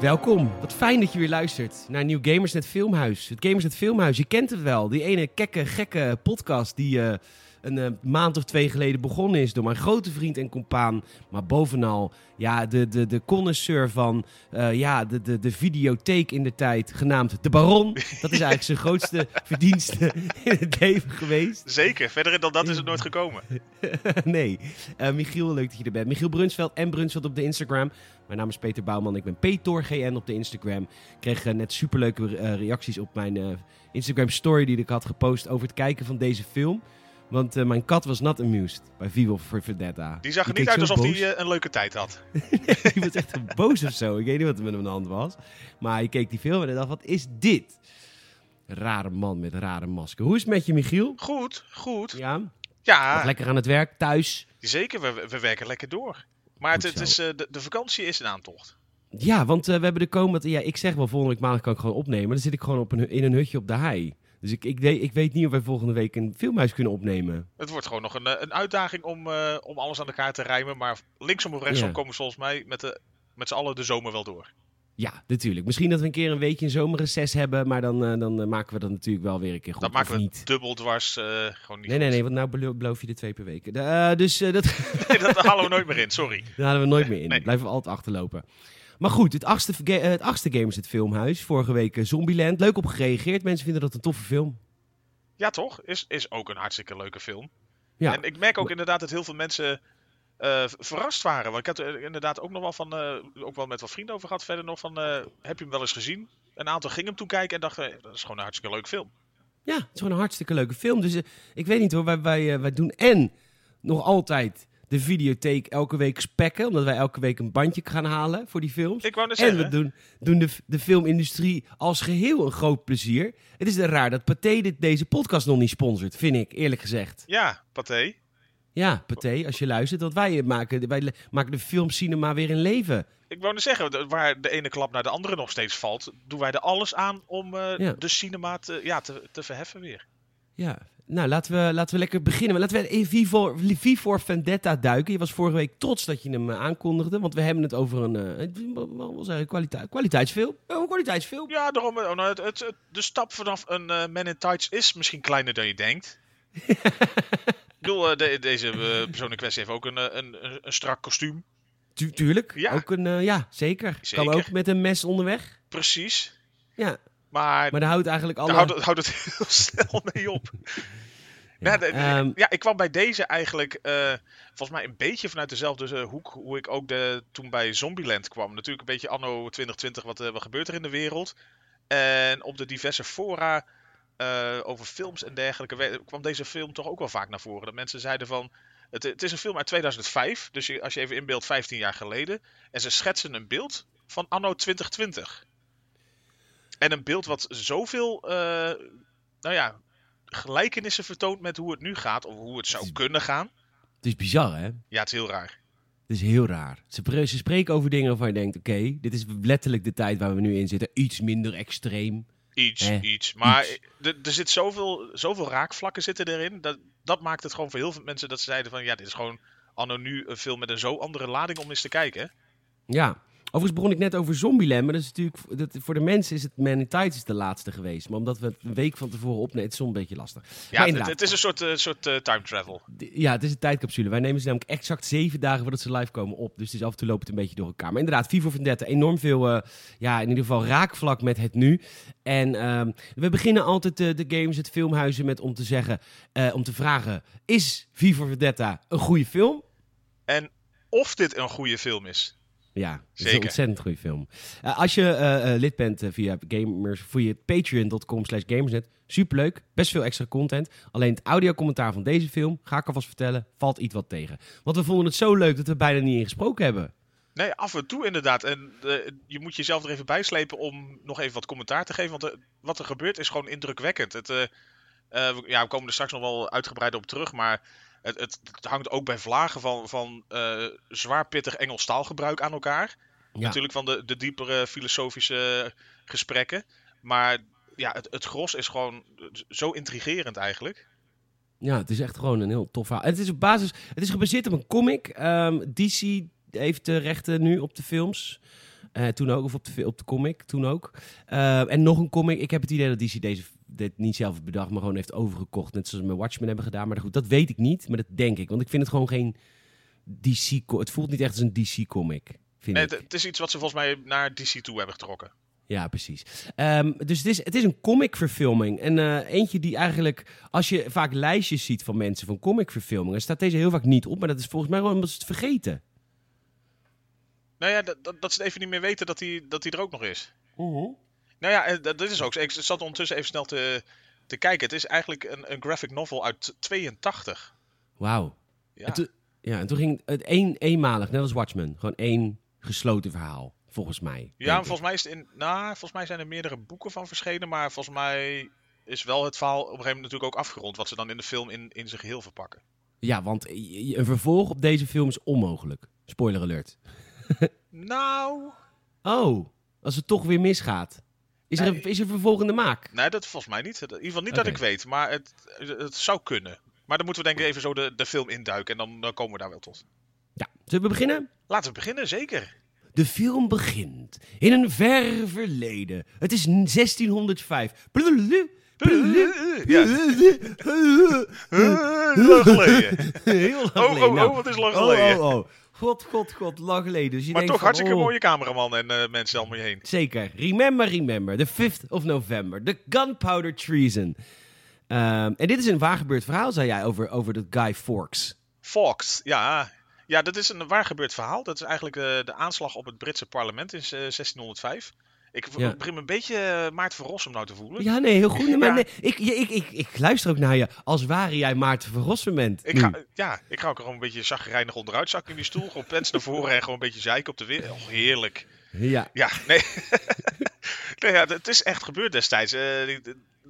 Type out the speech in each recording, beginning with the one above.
Welkom. Wat fijn dat je weer luistert naar Nieuw Gamersnet Filmhuis. Het Gamersnet Filmhuis, je kent het wel. Die ene kekke, gekke podcast die eh, een eh, maand of twee geleden begonnen is door mijn grote vriend en compaan. Maar bovenal, ja, de, de, de connoisseur van eh, ja, de, de, de videotheek in de tijd, genaamd De Baron. Dat is eigenlijk zijn grootste verdienste in het leven geweest. Zeker, verder dan dat is het nooit gekomen. nee. Eh, Michiel, leuk dat je er bent. Michiel Brunsveld en Brunsveld op de Instagram. Mijn naam is Peter Bouwman. Ik ben PetorGN op de Instagram. Ik kreeg net superleuke reacties op mijn Instagram story die ik had gepost over het kijken van deze film. Want eh, mijn kat was not amused bij Vivo for Vendetta. Die zag er Die niet uit alsof hij eh, een leuke tijd had. die was echt boos of zo. Ik weet niet wat er met hem aan de hand was. Maar hij keek die film en hij dacht, wat is dit? Rare man met rare masker. Hoe is het met je, Michiel? Goed, goed. Ja, Ja, nog lekker aan het werk, thuis. zeker. We, we werken lekker door. Maar het, is, eh, de, de vakantie is een aantocht. Ja, want we hebben de komende... Ja, ik zeg wel, volgende week maandag kan ik gewoon opnemen. Dan zit ik gewoon op een, in een hutje op de hei. Dus ik, ik, weet, ik weet niet of wij volgende week een filmhuis kunnen opnemen. Het wordt gewoon nog een, eh, een uitdaging om, eh, om alles aan elkaar te rijmen. Maar linksom of rechtsom Ja. komen we volgens mij met, de, met z'n allen de zomer wel door. Ja, natuurlijk. Misschien dat we een keer een weekje een zomerreces hebben. Maar dan, eh, dan maken we dat natuurlijk wel weer een keer goed. Dat maken we niet. dubbel dwars. gewoon niet Nee, nee, nee. Want nou belo- beloof je de twee per week. Dus dat... Nee, dat halen we nooit meer in, sorry. Daar hadden we nooit meer in. Nee. Blijven we altijd achterlopen. Maar goed, het achtste, eh, het achtste game is het filmhuis. Vorige week eh, Zombieland. Leuk op gereageerd. Mensen vinden dat een toffe film. Ja, toch? Is, is ook een hartstikke leuke film. Ja, En ik merk ook inderdaad dat heel veel mensen eh, verrast waren. Want ik had er inderdaad ook nog wel van, ook wel met wat vrienden over gehad verder nog van, heb je hem wel eens gezien? Een aantal gingen hem toen kijken en dachten, dat is gewoon een hartstikke leuk film. ja, het is gewoon een hartstikke leuke film. Dus ik weet niet hoor, wij, wij, wij doen en nog altijd de videotheek elke week spekken. Omdat wij elke week een bandje gaan halen voor die films. Ik wou net En we zeggen, doen, doen de, de filmindustrie als geheel een groot plezier. Het is raar dat Pathé dit, deze podcast nog niet sponsort, vind ik, eerlijk gezegd. ja, Pathé. Ja, Pathé, als je luistert, want wij maken, wij maken de filmcinema weer in leven. Ik wou net zeggen, waar de ene klap naar de andere nog steeds valt, doen wij er alles aan om eh, Ja. de cinema te, ja, te, te verheffen weer. Ja, nou laten we, laten we lekker beginnen. Maar laten we in V voor, voor Vendetta duiken. Je was vorige week trots dat je hem eh, aankondigde, want we hebben het over een, eh, wil wel zeggen, kwalite- kwaliteitsfilm. Oh, een kwaliteitsfilm. Ja, daarom, eh, oh, nou, het, de stap vanaf een eh Man in Tights is misschien kleiner dan je denkt. Ik bedoel, eh, de- deze eh, persoon in kwestie heeft ook een, eh, een, een, een strak kostuum. Tu- tuurlijk, Ja. ook een, eh, ja, zeker. Kan Zeker. ook met een mes onderweg. Precies. Ja, Maar maar daar houdt eigenlijk alle... houdt, het- houdt het heel snel mee op. Ja, ehm, ja, ik kwam bij deze eigenlijk eh, volgens mij een beetje vanuit dezelfde eh, hoek hoe ik ook de, toen bij Zombieland kwam. Natuurlijk een beetje anno 2020, wat, eh, wat gebeurt er in de wereld? En op de diverse fora over films en dergelijke kwam deze film toch ook wel vaak naar voren. Dat mensen zeiden van, het, het is een film uit 2005, dus je, als je even inbeeldt 15 jaar geleden. En ze schetsen een beeld van anno 2020. En een beeld wat zoveel, eh, nou ja, gelijkenissen vertoont met hoe het nu gaat, of hoe het zou kunnen gaan. Het is bizar, hè? Ja, het is heel raar. Het is heel raar. Ze, ze spreken over dingen waarvan je denkt, oké, dit is letterlijk de tijd waar we nu in zitten. Iets minder extreem. Iets, Eh, iets. Maar iets. er- er zit zoveel, zoveel raakvlakken zitten erin. Dat, dat maakt het gewoon voor heel veel mensen dat ze zeiden van... Ja, dit is gewoon anno nu een film met een zo andere lading om eens te kijken. Ja. Overigens begon ik net over Zombieland, maar dat is natuurlijk, dat, voor de mensen is het Man in Tights de laatste geweest. Maar omdat we het een week van tevoren opnemen, het is soms een beetje lastig. Ja, het, het is een soort, eh, soort eh, time travel. Ja, het is een tijdcapsule. Wij nemen ze namelijk exact zeven dagen voordat ze live komen op. Dus het is af en toe loopt het een beetje door elkaar. Maar inderdaad, Vivo Vendetta, enorm veel, eh, ja, in ieder geval raakvlak met het nu. En ehm, we beginnen altijd de games, het filmhuizen, met om te zeggen, om te vragen, is Vivo Vendetta een goede film? En of dit een goede film is. Ja, het is een ontzettend goede film. Eh, als je eh, eh, lid bent via gamers, via patreon.com slash gamersnet, superleuk, best veel extra content. Alleen het audiocommentaar van deze film, ga ik alvast vertellen, valt iets wat tegen. Want we vonden het zo leuk dat we bijna niet ingesproken hebben. Nee, af en toe inderdaad. En je moet jezelf er even bij slepen om nog even wat commentaar te geven. Want wat er gebeurt is gewoon indrukwekkend. Het, ja, we komen er straks nog wel uitgebreid op terug. Maar het, het, hangt ook bij vlagen van, van eh, zwaar pittig Engels taalgebruik aan elkaar. Ja. Natuurlijk van de, de diepere filosofische gesprekken. Maar ja, het, het gros is gewoon zo intrigerend eigenlijk. Ja, het is echt gewoon een heel tof verhaal. En het is op basis, het is gebaseerd op een comic. Ehm, DC heeft de rechten nu op de films. Eh, toen ook, of op de, op de comic, toen ook. Eh, en nog een comic. Ik heb het idee dat DC deze dit niet zelf bedacht, maar gewoon heeft overgekocht. Net zoals we met Watchmen hebben gedaan. Maar goed, dat weet ik niet, maar dat denk ik. Want ik vind het gewoon geen DC... Het voelt niet echt als een DC-comic, vind Nee, ik. het, is iets wat ze volgens mij naar DC toe hebben getrokken. Ja, precies. Ehm, dus het is, het is een comic-verfilming. En eh, eentje die eigenlijk, als je vaak lijstjes ziet van mensen van comic-verfilmingen, staat deze heel vaak niet op. Maar dat is volgens mij gewoon omdat ze het vergeten. Nou ja, dat, dat, dat ze even niet meer weten dat hij dat die er ook nog is. Nou ja, eh, dat dit is ook. Ik zat ondertussen even snel te, te kijken. Het is eigenlijk een, een graphic novel uit 82. Wauw. Ja. En, toen- ja, en toen ging het één, eenmalig, net als Watchmen. Gewoon één gesloten verhaal, volgens mij. Ja, volgens mij, is het in, nou, volgens mij zijn er meerdere boeken van verschenen. Maar volgens mij is wel het verhaal op een gegeven moment natuurlijk ook afgerond. Wat ze dan in de film in, in zijn geheel verpakken. Ja, want een vervolg op deze film is onmogelijk. Spoiler alert. Nou, Oh, als het toch weer misgaat. Is er, Nee. is er vervolg in de maak? nee, dat volgens mij niet. In ieder geval niet dat ik weet. Maar het, het zou kunnen. Maar dan moeten we denk ik even zo de, de film induiken. En dan, dan komen we daar wel tot. Ja. Zullen we beginnen? Laten we beginnen, zeker. De film begint in een ver verleden. Het is 1605. Blulu, blulu, Ja. lang geleden. Heel lang Oh, geleden. oh, Nou, oh, wat is lang oh, geleden. oh, oh. God, god, god, lang geleden. Dus je Maar denkt toch van, hartstikke oh, mooie cameraman en eh, mensen om je heen. Zeker. Remember, remember. The 5th of November. The Gunpowder Treason. Ehm, en dit is een waar gebeurd verhaal, zei jij, over, over dat Guy Fawkes. Fox, ja. Ja, dat is een waar gebeurd verhaal. Dat is eigenlijk eh, de aanslag op het Britse parlement in eh, 1605. Ik Ja. begin me een beetje uh, Maarten van Rossum nou te voelen. Ja, nee, heel goed. Maar Ja. nee, ik, ik, ik, ik luister ook naar je als ware jij Maarten van Rossum bent. Ik ga, ja, ik ga ook gewoon een beetje zagrijnig onderuit zakken in die stoel. Gewoon pens naar voren en gewoon een beetje zeiken op de weer. Oh, heerlijk. Ja, Ja, nee. nee ja, het is echt gebeurd destijds. Eh, een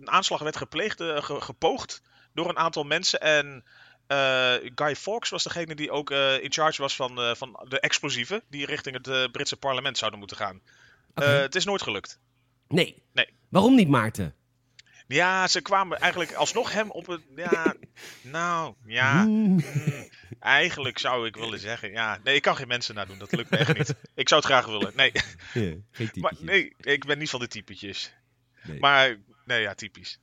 aanslag werd gepleegd, eh, ge- gepoogd door een aantal mensen. En eh, Guy Fawkes was degene die ook eh, in charge was van, eh, van de explosieven. Die richting het eh, Britse parlement zouden moeten gaan. Eh, het is nooit gelukt. nee. Nee. Waarom niet Maarten? Ja, ze kwamen eigenlijk alsnog hem op het. Ja, nou, ja. Hmm. mm, eigenlijk zou ik willen zeggen. Ja, nee, ik kan geen mensen nadoen. Dat lukt me echt niet. Ik zou het graag willen. Nee, Ja, geen maar, nee ik ben niet van de typetjes. Nee. Maar, nee, ja, typisch.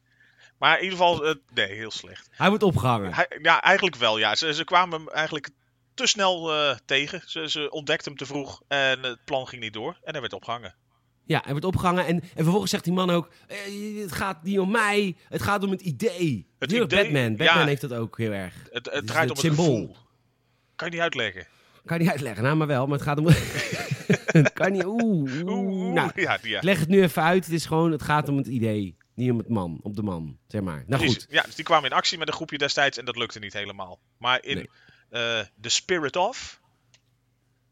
Maar in ieder geval, eh, nee, heel slecht. Hij wordt opgehangen. Hij, ja, eigenlijk wel, ja. Ze, ze kwamen hem eigenlijk te snel eh, tegen. Ze, ze ontdekten hem te vroeg en het plan ging niet door. En hij werd opgehangen. Ja, hij wordt opgehangen. En, en vervolgens zegt die man ook: eh, Het gaat niet om mij, het gaat om het idee. Het idee, Batman. Batman ja. heeft dat ook heel erg. Het, het draait om het symbool. gevoel. Kan je niet uitleggen. Kan je niet uitleggen, nou maar wel, maar het gaat om. het kan niet. Oeh, oeh. Oeh, oeh, Nou, ja, ja. leg het nu even uit. Het is gewoon, het gaat om het idee. Niet om het man, op de man, zeg maar. Nou Precies. goed. Ja, dus die kwamen in actie met een groepje destijds en dat lukte niet helemaal. Maar in Nee. eh The Spirit of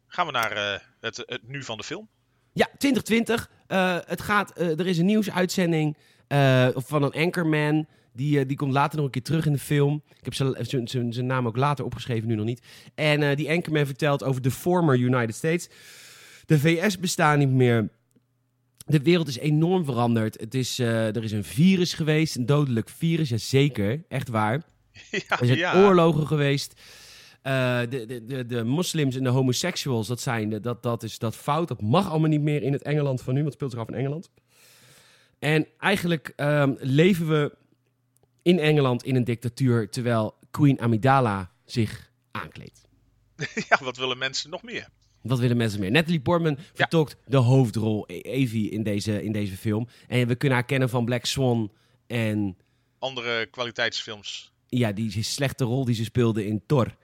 gaan we naar eh, het, het nu van de film. Ja, 2020. eh, het gaat, eh, er is een nieuwsuitzending eh, van een anchorman. Die, die komt later nog een keer terug in de film. Ik heb zijn- zijn- zijn zijn naam ook later opgeschreven, nu nog niet. En die anchorman vertelt over de former United States. De VS bestaan niet meer. De wereld is enorm veranderd. Het is, er is een virus geweest, een dodelijk virus. Jazeker, echt waar. ja, Er zijn ja. oorlogen geweest. Eh, de, de, de, de moslims en de homoseksuals, dat, zijn, de- dat, dat is dat fout. Dat mag allemaal niet meer in het Engeland van nu, want het speelt zich af in Engeland. En eigenlijk ehm, leven we in Engeland in een dictatuur, terwijl Queen Amidala zich aankleedt. ja, wat willen mensen nog meer? Wat willen mensen meer? Natalie Portman vertolkt de hoofdrol, E- Evie, in deze, in deze film. En we kunnen haar kennen van Black Swan en Andere kwaliteitsfilms. Ja, die slechte rol die ze speelde in Thor.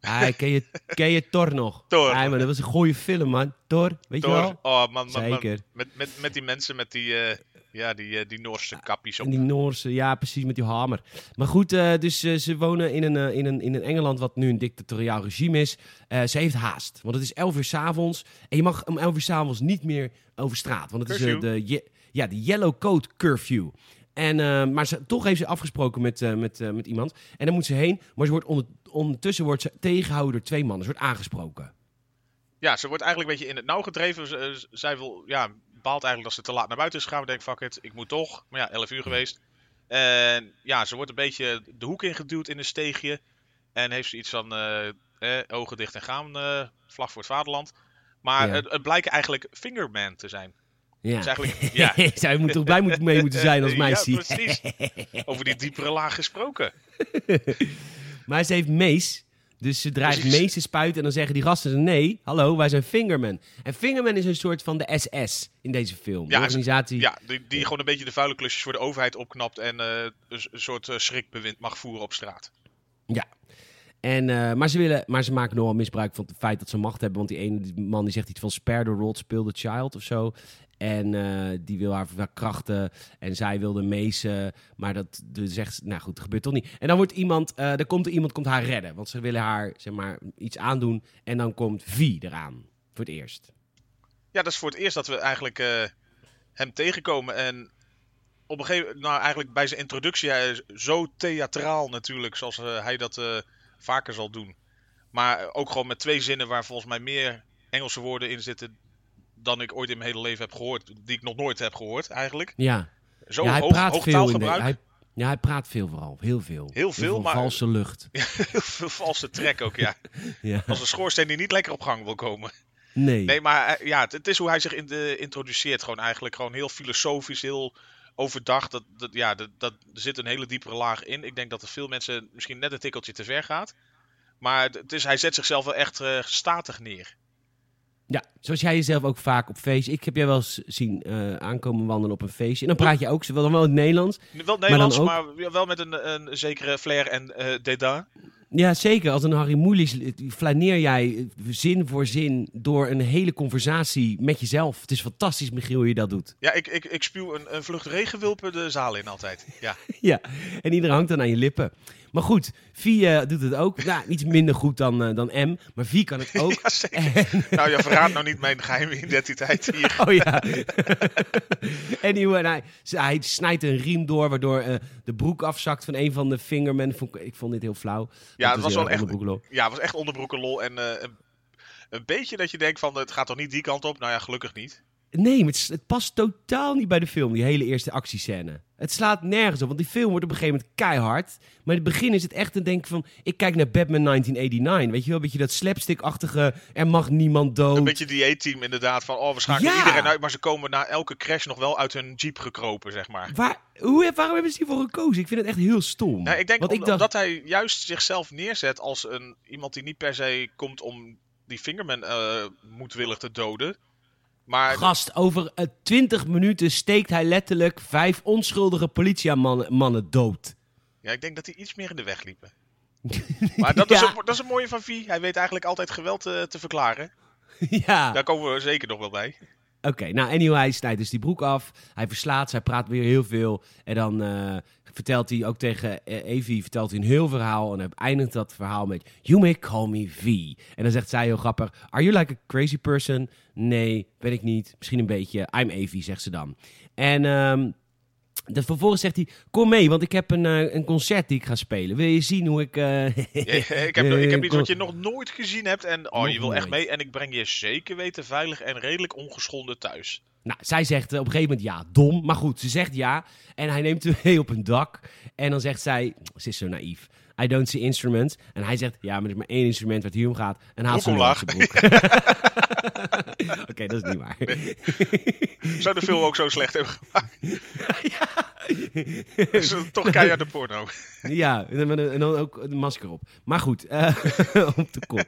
Ah, ken, je, ken je Thor nog? Thor. Ah, man, dat was een goede film, man. Thor, weet je wel? oh man, man, man, Zeker. met, met, met die mensen met die, eh, ja, die, eh, die Noorse kapjes op. En die Noorse, ja, precies, met die hamer. Maar goed, eh, dus ze wonen in een, in, een, in een Engeland wat nu een dictatoriaal regime is. Ze heeft haast, want het is 11 uur s'avonds. En je mag om 11 uur s'avonds niet meer over straat. Want het is Curfew. de, je- ja, de Yellow Coat Curfew. En, maar ze, toch heeft ze afgesproken met, met, met iemand. En dan moet ze heen. Maar ze wordt onder, ondertussen wordt ze tegengehouden door twee mannen. Ze wordt aangesproken. Ja, ze wordt eigenlijk een beetje in het nauw gedreven. Z- eh, zij wil, ja, baalt eigenlijk dat ze te laat naar buiten is gegaan. Denkt, fuck it, ik moet toch. Maar ja, 11 uur geweest. En ja, ze wordt een beetje de hoek ingeduwd in een steegje. En heeft ze iets van, eh, eh, ogen dicht en gaan, eh, vlag voor het vaderland. Maar Ja. het, het blijkt eigenlijk Fingerman te zijn. Ja. eigenlijk- ja. Zij moet toch blij mee moeten zijn als Ja, meisje. precies. Over die diepere laag gesproken. Maar ze heeft Mees. Dus ze draait. Mees te spuiten en dan zeggen die gasten nee, hallo, wij zijn Fingerman. En Fingerman is een soort van de SS in deze film. de Ja, organisatie. Ja, die, die gewoon een beetje de vuile klusjes voor de overheid opknapt en eh, een, soort eh, schrikbewind mag voeren op straat. Ja. En, eh, maar, ze willen, maar ze maken nogal misbruik van het feit dat ze macht hebben. Want die ene die man die zegt iets van spare the rod, spill the child of zo. En eh, die wil haar verkrachten. En zij wilde meezen. Maar dat dus zegt ze, nou goed, dat gebeurt toch niet. En dan wordt iemand, eh er komt iemand komt haar redden. Want ze willen haar, zeg maar, iets aandoen. En dan komt V eraan. Voor het eerst. Ja, dat is voor het eerst dat we eigenlijk hem tegenkomen. En op een gegeven moment, nou eigenlijk bij zijn introductie, hij is zo theatraal natuurlijk, zoals hij dat vaker zal doen. Maar ook gewoon met twee zinnen waar volgens mij meer Engelse woorden in zitten dan ik ooit in mijn hele leven heb gehoord. Die ik nog nooit heb gehoord eigenlijk. Ja, Zo ja hij hoog, praat hoog veel. In de, taalgebruik. hij, ja, hij praat veel vooral. Heel veel. Heel veel, maar- valse lucht. Heel veel valse trek ook, ja. Ja. Als een schoorsteen die niet lekker op gang wil komen. Nee. Nee, maar eh, ja, het, het is hoe hij zich in de, introduceert. Gewoon eigenlijk gewoon heel filosofisch, heel overdacht. Dat, dat, ja, dat, dat, er zit een hele diepere laag in. Ik denk dat er veel mensen misschien net een tikkeltje te ver gaat. Maar het is, hij zet zichzelf wel echt eh, statig neer. Ja, zoals jij jezelf ook vaak op feestje. Ik heb jij wel eens zien eh, aankomen wandelen op een feestje. En dan praat je ook wel dan wel in het Nederlands. Wel Nederlands, maar, wel met een, een zekere flair en eh dédain. Ja, zeker. Als een Harry Moelis flaneer jij eh, zin voor zin door een hele conversatie met jezelf. Het is fantastisch, Michiel, hoe je dat doet. Ja, ik, ik, ik spuw een, een vlucht regenwulpen de zaal in altijd. Ja. ja, en iedereen hangt dan aan je lippen. Maar goed, Vie eh, doet het ook. Nou, iets minder goed dan, eh, dan M, maar Vie kan het ook. Ja. Nou, je verraadt nou niet mijn geheime identiteit hier. Oh ja. anyway, en hij, hij snijdt een riem door, waardoor eh, de broek afzakt van een van de fingermen. Ik, vond dit heel flauw. Ja, het was wel echt, onderbroekenlol. ja, het was echt onderbroekenlol. En een, een beetje dat je denkt van, het gaat toch niet die kant op? Nou ja, gelukkig niet. Nee, het, past totaal niet bij de film, die hele eerste actiescène. Het slaat nergens op, want die film wordt op een gegeven moment keihard. Maar in het begin is het echt een denk van... Ik kijk naar Batman 1989, weet je wel? Een beetje dat slapstick-achtige... Er mag niemand dood. Een beetje die A-team inderdaad van, oh, we schakelen Ja. iedereen uit. Maar ze komen na elke crash nog wel uit hun jeep gekropen, zeg maar. Waar, hoe, waarom hebben ze hiervoor gekozen? Ik vind het echt heel stom. Nou, ik denk om- ik dacht, omdat hij juist zichzelf neerzet als een, iemand die niet per se komt om die Fingerman eh moedwillig te doden. Maar Gast, over eh, 20 minuten steekt hij letterlijk vijf onschuldige politiemannen mannen dood. ja, ik denk dat hij iets meer in de weg liepen. Maar dat, is ook, dat is een mooie van Vie. Hij weet eigenlijk altijd geweld eh, te verklaren. ja. Daar komen we zeker nog wel bij. Oké, nou anyway, hij snijdt dus die broek af. Hij verslaat, zij praat weer heel veel. En dan eh, vertelt hij ook tegen eh, Evie vertelt hij een heel verhaal. En hij eindigt dat verhaal met... You may call me V. En dan zegt zij heel grappig... Are you like a crazy person? Nee, ben ik niet. Misschien een beetje. I'm Evie, zegt ze dan. En... ehm, de, vervolgens zegt hij, kom mee, want ik heb een, eh, een concert die ik ga spelen. Wil je zien hoe ik... eh, ik, heb, ik heb iets wat je nog nooit gezien hebt. En oh, Nog je wil echt mee. En ik breng je zeker weten veilig en redelijk ongeschonden thuis. Nou, zij zegt eh, op een gegeven moment ja, dom. Maar goed, ze zegt ja. En hij neemt hem mee op een dak. En dan zegt zij, ze is zo naïef. I don't see instruments. En hij zegt, ja, maar er is maar één instrument waar het hier om gaat. En haalt zijn broek. Oké, dat is niet waar. Zou de film ook zo slecht hebben gemaakt? Is het toch keiharde porno? ja, en dan, en dan ook een masker op. Maar goed, eh, op de kop.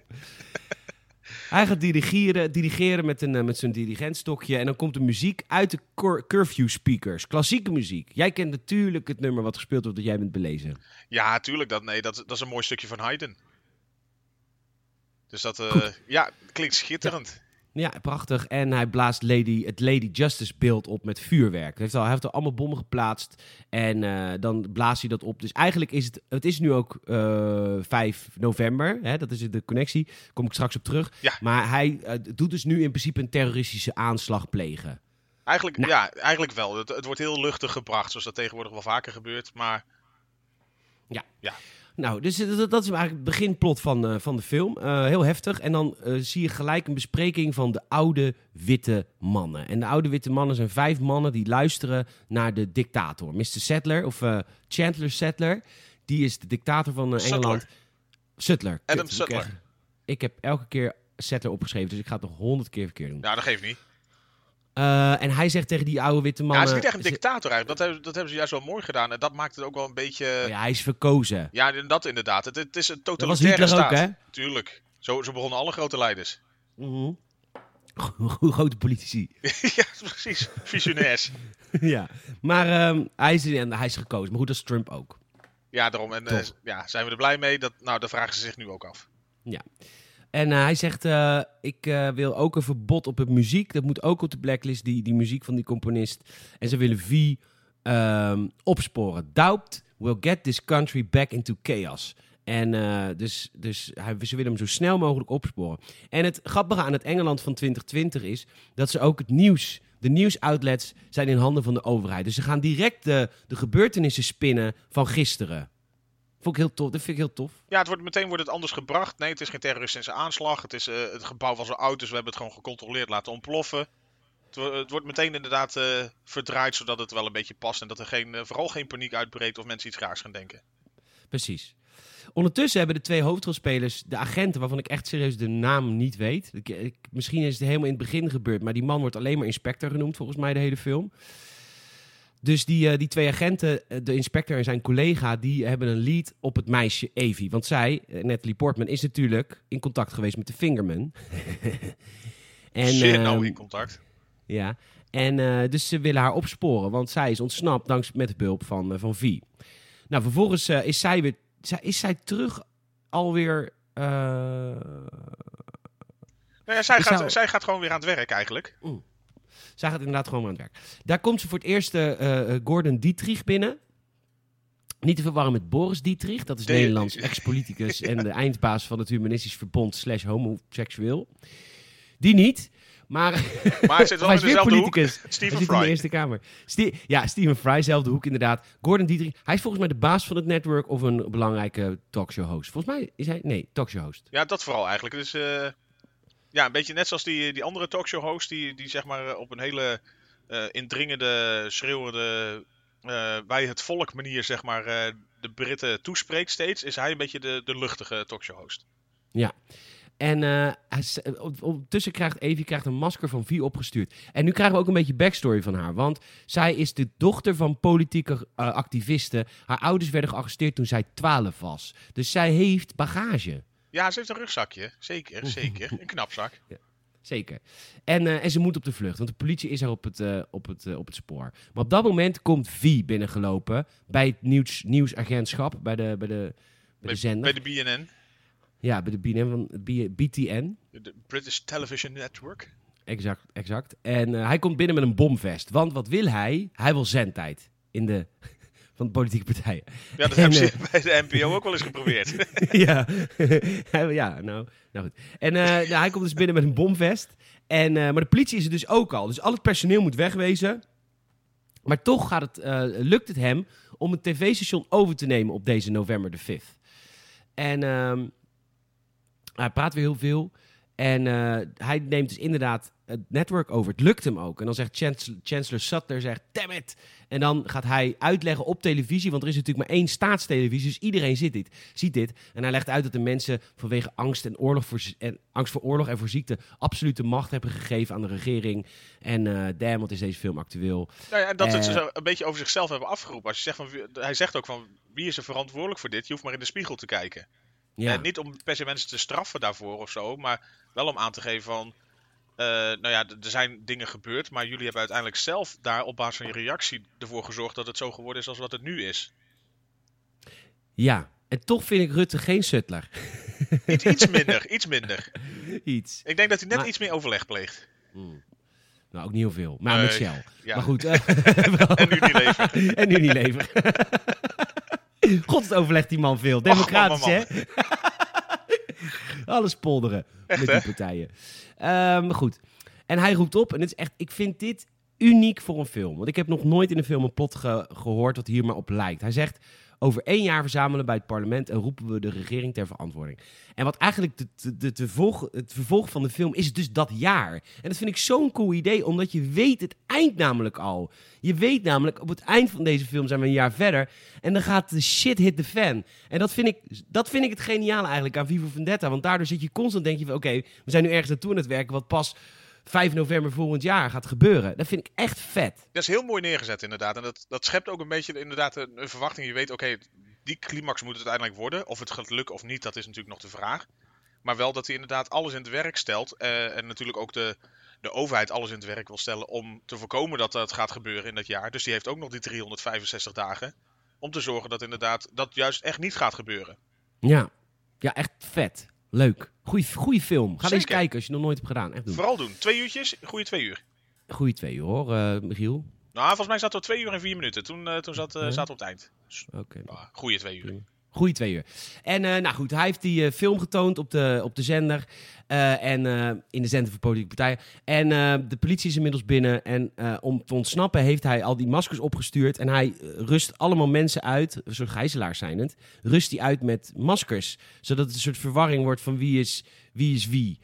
Hij gaat dirigeren, dirigeren met, een, eh, met zijn dirigentstokje. En dan komt de muziek uit de cur- curfew speakers. Klassieke muziek. Jij kent natuurlijk het nummer wat gespeeld wordt dat jij bent belezen. Ja, tuurlijk. Dat, nee, dat, dat is een mooi stukje van Haydn. Dus dat, eh, ja, klinkt schitterend. Ja, prachtig. En hij blaast Lady, het Lady Justice beeld op met vuurwerk. Hij heeft al, hij heeft al allemaal bommen geplaatst. En eh, dan blaast hij dat op. Dus eigenlijk is het... Het is nu ook eh 5 november. Hè? Dat is de connectie. Daar kom ik straks op terug. Ja. Maar hij eh, doet dus nu in principe een terroristische aanslag plegen. Eigenlijk, Nou. ja, eigenlijk wel. Het, het wordt heel luchtig gebracht, zoals dat tegenwoordig wel vaker gebeurt. Maar Nou, dus dat, dat is eigenlijk het beginplot van, eh, van de film. Eh, heel heftig. En dan eh, zie je gelijk een bespreking van de oude witte mannen. En de oude witte mannen zijn vijf mannen die luisteren naar de dictator. Mr. Settler, of Chandler Settler. Die is de dictator van. Engeland. Sutler. Adam Sutler. Echt- ik heb elke keer Settler opgeschreven, dus ik ga het nog honderd keer verkeerd doen. Ja, dat geeft niet. Eh, en hij zegt tegen die oude witte Ja, mannen... hij is niet echt een dictator eigenlijk. Dat hebben, dat hebben ze juist wel mooi gedaan. En dat maakt het ook wel een beetje... Oh ja, hij is verkozen. Ja, dat inderdaad. Het, het is een Dat was totalitaire Hitler ook, staat. hè? Tuurlijk. Zo, zo begonnen alle grote leiders. Go- Grote politici. ja, precies. Visionairs. ja, maar ehm, hij, is, hij is gekozen. Maar goed, dat is Trump ook. Ja, daarom. En eh, ja, zijn we er blij mee? Dat, nou, dat vragen ze zich nu ook af. En eh, hij zegt, eh, ik eh, wil ook een verbod op het muziek. Dat moet ook op de blacklist, die, die muziek van die componist. En ze willen V ehm, opsporen. Doubt will get this country back into chaos. En dus, dus hij, ze willen hem zo snel mogelijk opsporen. En het grappige aan het Engeland van 2020 is dat ze ook het nieuws, de nieuwsoutlets zijn in handen van de overheid. Dus ze gaan direct de, de gebeurtenissen spinnen van gisteren. Vond ik heel tof. Dat vind ik heel tof. Ja, het wordt, meteen wordt het anders gebracht. Nee, het is geen terroristische aanslag. Het, is, eh, het gebouw was zo oud, dus we hebben het gewoon gecontroleerd laten ontploffen. Het, wo- het wordt meteen inderdaad eh, verdraaid, zodat het wel een beetje past. En dat er geen, eh, vooral geen paniek uitbreekt of mensen iets raars gaan denken. Precies. Ondertussen hebben de twee hoofdrolspelers, de agenten, waarvan ik echt serieus de naam niet weet. Ik, ik- misschien is het helemaal in het begin gebeurd, maar die man wordt alleen maar inspector genoemd, volgens mij, de hele film. Dus die, eh, die twee agenten, eh, de inspector en zijn collega, die hebben een lead op het meisje Evie. Want zij, eh, Natalie Portman, is natuurlijk in contact geweest met de Fingerman. en, Zeer ehm, nauw in contact. ja, en eh, dus ze willen haar opsporen, want zij is ontsnapt dankzij met behulp van, van V. Nou, vervolgens is zij weer, zij, is zij terug alweer. Nou ja, zij, gaat, zij gaat gewoon weer aan het werk eigenlijk. Zij gaat inderdaad gewoon aan het werk. Daar komt ze voor het eerst eh, eh, Gordon Dietrich binnen. Niet te verwarren met Boris Dietrich, dat is Nee, Nederlands ex-politicus en de eindbaas van het Humanistisch Verbond slash homoseksueel. Die niet, maar Maar hij zit wel in dezelfde hoek. Steven zit in de Fry. Eerste Kamer. Ste- ja, Steven Fry, zelfde hoek inderdaad. Gordon Dietrich. Hij is volgens mij de baas van het network of een belangrijke talkshow host. Volgens mij is hij... Nee, talkshow host. Ja, dat vooral eigenlijk. Dus eh, ja, een beetje net zoals die, die andere talkshow host die, die zeg maar eh, op een hele eh, indringende, schreeuwende, eh bij het volk manier zeg maar de Britten toespreekt steeds, is hij een beetje de, de luchtige talkshow host. En eh, op- ondertussen krijgt Evie krijgt een masker van V opgestuurd. En nu krijgen we ook een beetje backstory van haar. Want zij is de dochter van politieke activisten. Haar ouders werden gearresteerd toen zij 12 was. Dus zij heeft bagage. Ja, ze heeft een rugzakje. Zeker, zeker. Een knapzak. Zeker. En, eh, en ze moet op de vlucht, want de politie is er op het, eh, op het, eh, op het spoor. Maar op dat moment komt V binnengelopen bij het nieuws, nieuwsagentschap, bij de, bij de, bij de zender. bij de BNN, Ja, bij de BNN van B- BTN. de British Television Network. Exact, exact. En hij komt binnen met een bomvest. Want wat wil hij? Hij wil zendtijd in de, van de politieke partijen. Ja, dat En, hebben eh, ze bij de NPO ook wel eens geprobeerd. ja. Ja, nou, nou goed. En eh, nou, hij komt dus binnen met een bomvest. En, eh, maar de politie is er dus ook al. Dus al het personeel moet wegwezen. Maar toch gaat het, eh, lukt het hem om het tv-station over te nemen op deze november de 5th. En ehm, hij praat weer heel veel. En eh, hij neemt dus inderdaad het netwerk over. Het lukt hem ook. En dan zegt Chancellor, Chancellor zegt, damn it. En dan gaat hij uitleggen op televisie, want er is natuurlijk maar één staatstelevisie, dus iedereen ziet dit, ziet dit. En hij legt uit dat de mensen vanwege angst en, oorlog voor, en, angst voor oorlog en voor ziekte absolute macht hebben gegeven aan de regering. En eh damn, wat is deze film actueel. Nou ja, en dat ze het Eh. zo een beetje over zichzelf hebben afgeroepen. Als je zegt van, hij zegt ook van, wie is er verantwoordelijk voor dit? Je hoeft maar in de spiegel te kijken. Ja, En niet om per se mensen te straffen daarvoor of zo, maar wel om aan te geven van... eh, nou ja, er zijn dingen gebeurd, maar jullie hebben uiteindelijk zelf daar op basis van je reactie ervoor gezorgd dat het zo geworden is als wat het nu is. ja. En toch vind ik Rutte geen Sutler. Iets, iets minder, iets minder. Iets. Ik denk dat hij net Maar- iets meer overleg pleegt. Hmm. Nou, ook niet heel veel. Maar Nee, met Shell. Ja. Maar goed. En nu niet leven. en nu niet leven. God, overlegt die man veel. Democratisch, man, man, hè? Alles polderen Echt, met hè? die partijen. Ehm, maar goed. En hij roept op, en het is echt, ik vind dit uniek voor een film. Want ik heb nog nooit in een film een plot ge- gehoord wat hier maar op lijkt. Hij zegt, Over één jaar verzamelen bij het parlement en roepen we de regering ter verantwoording. En wat eigenlijk de, de, de, het vervolg van de film is dus dat jaar. En dat vind ik zo'n cool idee, omdat je weet het eind namelijk al. Je weet namelijk, op het eind van deze film zijn we een jaar verder. En dan gaat de shit hit the fan. En dat vind ik, dat vind ik het geniale eigenlijk aan Vivo Vendetta. Want daardoor zit je constant, denk je van, oké, we zijn nu ergens naartoe aan het werken... wat pas 5 november volgend jaar gaat gebeuren. Dat vind ik echt vet. Dat is heel mooi neergezet inderdaad. En dat, dat schept ook een beetje inderdaad een, een verwachting. Je weet, oké, die climax moet het uiteindelijk worden. Of het gaat lukken of niet, dat is natuurlijk nog de vraag. Maar wel dat hij inderdaad alles in het werk stelt. eh, en natuurlijk ook de, de overheid alles in het werk wil stellen om te voorkomen dat dat gaat gebeuren in dat jaar. Dus die heeft ook nog die 365 dagen. Om te zorgen dat inderdaad dat juist echt niet gaat gebeuren. Ja, ja echt vet. Leuk. Goeie, goeie film. Ga eens kijken als je het nog nooit hebt gedaan. Echt doen. Vooral doen. Twee uurtjes, goede twee uur. Goeie twee uur hoor, eh, Michiel. Nou, volgens mij zat er twee uur en vier minuten. Toen, eh, toen zat, Ja. we op het eind. Oké. ah, goede twee uur. Goeie twee uur. En eh, nou goed, hij heeft die eh, film getoond op de, op de zender. eh, en in de zender voor politieke partijen. En de politie is inmiddels binnen. En om te ontsnappen heeft hij al die maskers opgestuurd. En hij rust allemaal mensen uit, een soort gijzelaars zijn het. Rust die uit met maskers. Zodat het een soort verwarring wordt van wie is wie. Is wie.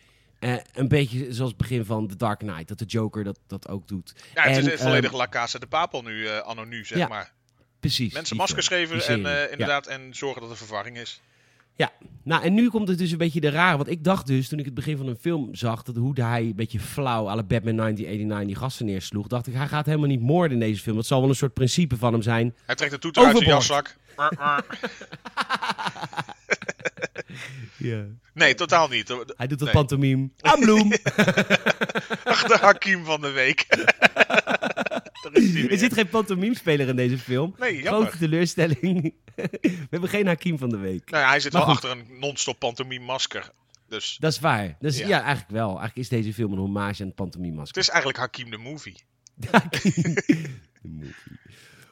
Een beetje zoals het begin van The Dark Knight. Dat de Joker dat, dat ook doet. Ja, het En, is volledig ehm, La Casa de Papel nu, eh anno nu, zeg Ja, maar. Precies. Mensen maskers film, geven en eh, Ja. inderdaad en zorgen dat er verwarring is. Ja, nou en nu komt het dus een beetje de rare. Want ik dacht dus, toen ik het begin van een film zag, dat hoe hij een beetje flauw, la Batman 1989, die gasten neersloeg, dacht ik, hij gaat helemaal niet moorden in deze film. Dat zal wel een soort principe van hem zijn. Hij trekt de toeter uit zijn jaszak. Ja. Nee, totaal niet. Hij doet dat Nee. pantomime. Ambloem! de Hakim van de week. Er zit geen pantomime-speler in deze film. Nee, jammer. Grote teleurstelling. We hebben geen Hakim van de week. Nou ja, hij zit Maar wel goed. achter een non-stop pantomime masker. Dus Dat is waar. Ja. Ja. eigenlijk wel. Eigenlijk is deze film een hommage aan het pantomime-masker. het is eigenlijk Hakim de movie. De movie.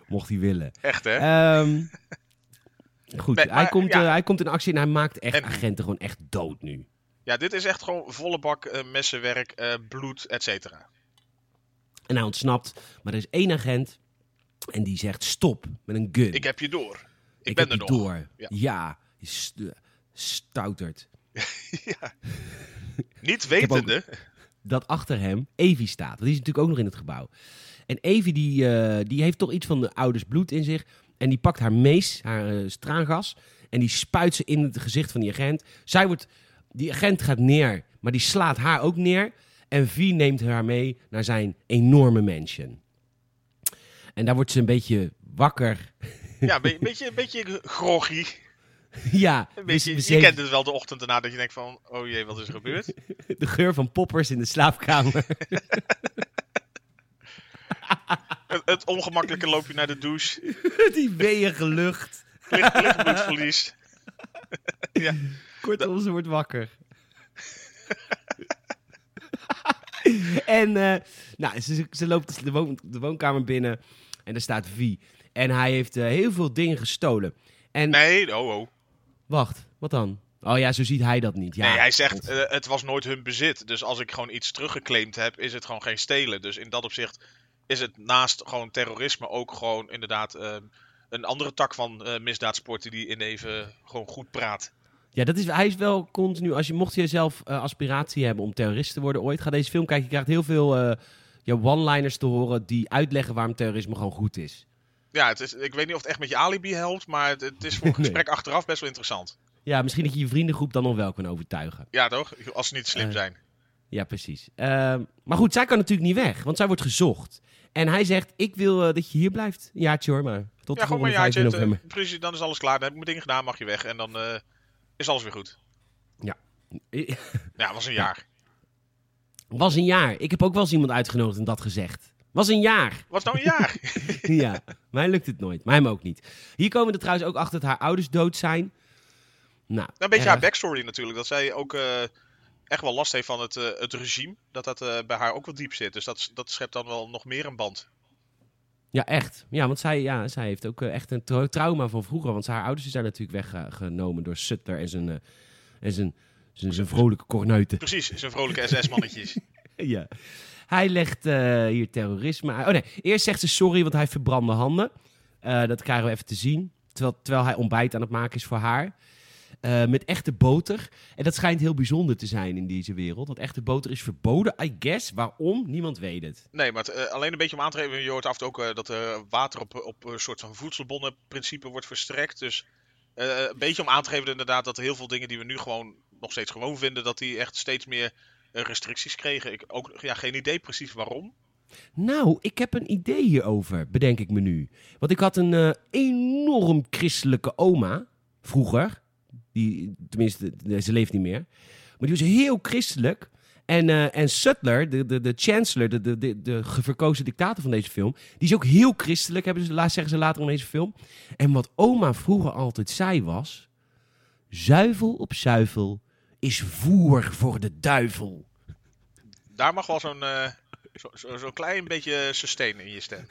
Mocht hij willen. Echt, hè? Ehm, goed, Nee, hij, komt, ja. eh, hij komt in actie en hij maakt echt En- agenten gewoon echt dood nu. Ja, dit is echt gewoon volle bak eh, messenwerk, eh, bloed, et cetera. En hij ontsnapt, maar er is één agent en die zegt stop met een gun. Ik heb je door. Ik, ben er nog. door. Ja, Ja. st- stoutert. ja. Niet wetende. Dat achter hem Evie staat, want die is natuurlijk ook nog in het gebouw. En Evie die, eh, die heeft toch iets van de ouders bloed in zich. En die pakt haar mees, haar eh, straangas, en die spuit ze in het gezicht van die agent. Zij wordt, die agent gaat neer, maar die slaat haar ook neer. En V neemt haar mee naar zijn enorme mansion. En daar wordt ze een beetje wakker. Ja, een beetje, een beetje groggy. ja, Een dus beetje, je heeft kent het wel de ochtend erna dat je denkt van... Oh jee, wat is er gebeurd? de geur van poppers in de slaapkamer. het, het ongemakkelijke loopje naar de douche. die weeige lucht. Licht, lichtbloedverlies. ja. Kortom, ze wordt wakker. en eh, nou, ze, ze loopt de, woon- de woonkamer binnen en daar staat V. En hij heeft eh, heel veel dingen gestolen. En Nee, oh oh. wacht, wat dan? Oh ja, zo ziet hij dat niet. Ja, nee, hij zegt eh, het was nooit hun bezit. Dus als ik gewoon iets teruggeclaimd heb, is het gewoon geen stelen. Dus in dat opzicht is het naast gewoon terrorisme ook gewoon inderdaad eh, een andere tak van misdaadsporten die in even gewoon goed praat. Ja, dat is, hij is wel continu. Als je, mocht je zelf eh, aspiratie hebben om terrorist te worden ooit, ga deze film kijken. Je krijgt heel veel eh, ja, one-liners te horen die uitleggen waarom terrorisme gewoon goed is. Ja, het is, ik weet niet of het echt met je alibi helpt, maar het, het is voor een Nee. gesprek achteraf best wel interessant. Ja, misschien dat je je vriendengroep dan nog wel kan overtuigen. Ja, toch? Als ze niet slim Eh, zijn. Ja, precies. Ehm, maar goed, zij kan natuurlijk niet weg, want zij wordt gezocht. En hij zegt, ik wil dat je hier blijft. Een jaartje hoor, maar tot Ja, de volgende een jaartje. 15 het, november. eh, precies, dan is alles klaar. Dan heb ik mijn dingen gedaan, mag je weg. En dan is alles weer goed. Ja, het was een jaar. Was een jaar. Ik heb ook wel eens iemand uitgenodigd en dat gezegd. Was een jaar. Wat nou een jaar? ja, mij lukt het nooit. Mij hem ook niet. Hier komen we er trouwens ook achter dat haar ouders dood zijn. Nou, een beetje erg. haar backstory natuurlijk. Dat zij ook eh, echt wel last heeft van het, eh, het regime. Dat dat eh, bij haar ook wel diep zit. Dus dat, dat schept dan wel nog meer een band. Ja, echt. Ja, want zij, ja, zij heeft ook eh, echt een tra- trauma van vroeger. Want haar ouders zijn natuurlijk weggenomen door Sutter en zijn, eh, en zijn, zijn, zijn vrolijke kornuiten. Precies, zo'n vrolijke SS-mannetjes. Ja. Hij legt eh, hier terrorisme uit. Oh nee, eerst zegt ze sorry, want hij verbrandde handen. Dat krijgen we even te zien. terwijl, terwijl hij ontbijt aan het maken is voor haar. Eh, met echte boter. En dat schijnt heel bijzonder te zijn in deze wereld. Want echte boter is verboden, I guess. Waarom? Niemand weet het. Nee, maar het, eh, alleen een beetje om aan te geven. Je hoort af en toe ook eh, dat er water op, op een soort van voedselbonnenprincipe wordt verstrekt. Dus een beetje om aan te geven inderdaad dat heel veel dingen die we nu gewoon nog steeds gewoon vinden, dat die echt steeds meer restricties kregen. Ik ook ja, geen idee precies waarom. Nou, ik heb een idee hierover, bedenk ik me nu. Want ik had een enorm christelijke oma, vroeger. Die, tenminste, ze leeft niet meer. Maar die was heel christelijk. En, eh, en Sutler, de, de, de chancellor, de, de, de, de verkozen dictator van deze film, die is ook heel christelijk, hebben ze, zeggen ze later in deze film. En wat oma vroeger altijd zei was, zuivel op zuivel is voer voor de duivel. Daar mag wel zo'n eh, zo, klein beetje sustain in je stem.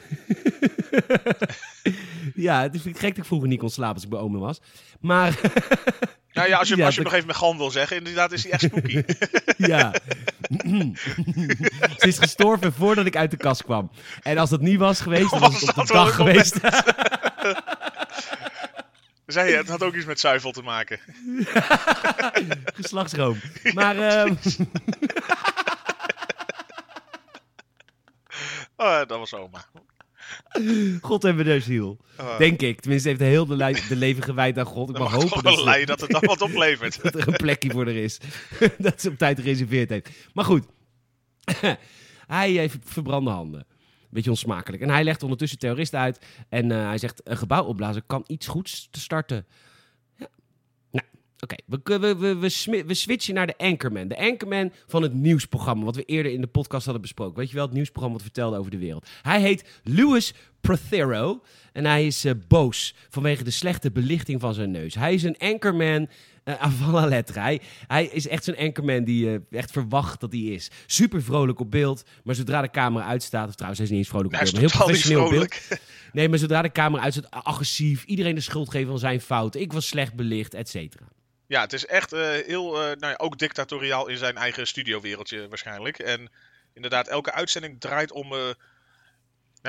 Ja, het vind ik gek dat ik vroeger niet kon slapen als ik bij oma was. Maar Nou ja, als je, Ja, als je dat- nog even met Gan wil zeggen, inderdaad is hij echt spooky. Ja. Ze is gestorven voordat ik uit de kast kwam. En als dat niet was geweest, dan was Was het op de dag geweest. Zei je, het had ook iets met zuivel te maken. Geslachtsroom. Maar ehm, Oh, dat was oma. God hebben de ziel. Oh, Denk ik. Tenminste, heeft heel de, le- de leven gewijd aan God. Ik mag mag het hopen dat, leiden dat het dan wat oplevert. dat er een plekje voor er is. dat ze op tijd gereserveerd heeft. Maar goed. hij heeft verbrande handen. Beetje onsmakelijk. En hij legt ondertussen terroristen uit. En eh, hij zegt, een gebouw opblazen kan iets goeds te starten. Oké. We, we, we, we, switchen naar de Anchorman. De Anchorman van het nieuwsprogramma. Wat we eerder in de podcast hadden besproken. Weet je wel, het nieuwsprogramma wat vertelde over de wereld. Hij heet Louis Prothero. En hij is eh, boos vanwege de slechte belichting van zijn neus. Hij is een Anchorman eh avant la lettre. Hij, hij is echt zo'n anchorman die je echt verwacht dat hij is. Super vrolijk op beeld, maar zodra de camera uitstaat... Of trouwens, hij is niet eens vrolijk op beeld, maar heel professioneel beeld. Nee, maar zodra de camera uitstaat, agressief. Iedereen de schuld geven van zijn fouten. Ik was slecht belicht, et cetera. Ja, het is echt eh, heel, eh, nou ja, ook dictatoriaal in zijn eigen studiowereldje waarschijnlijk. En inderdaad, elke uitzending draait om, eh,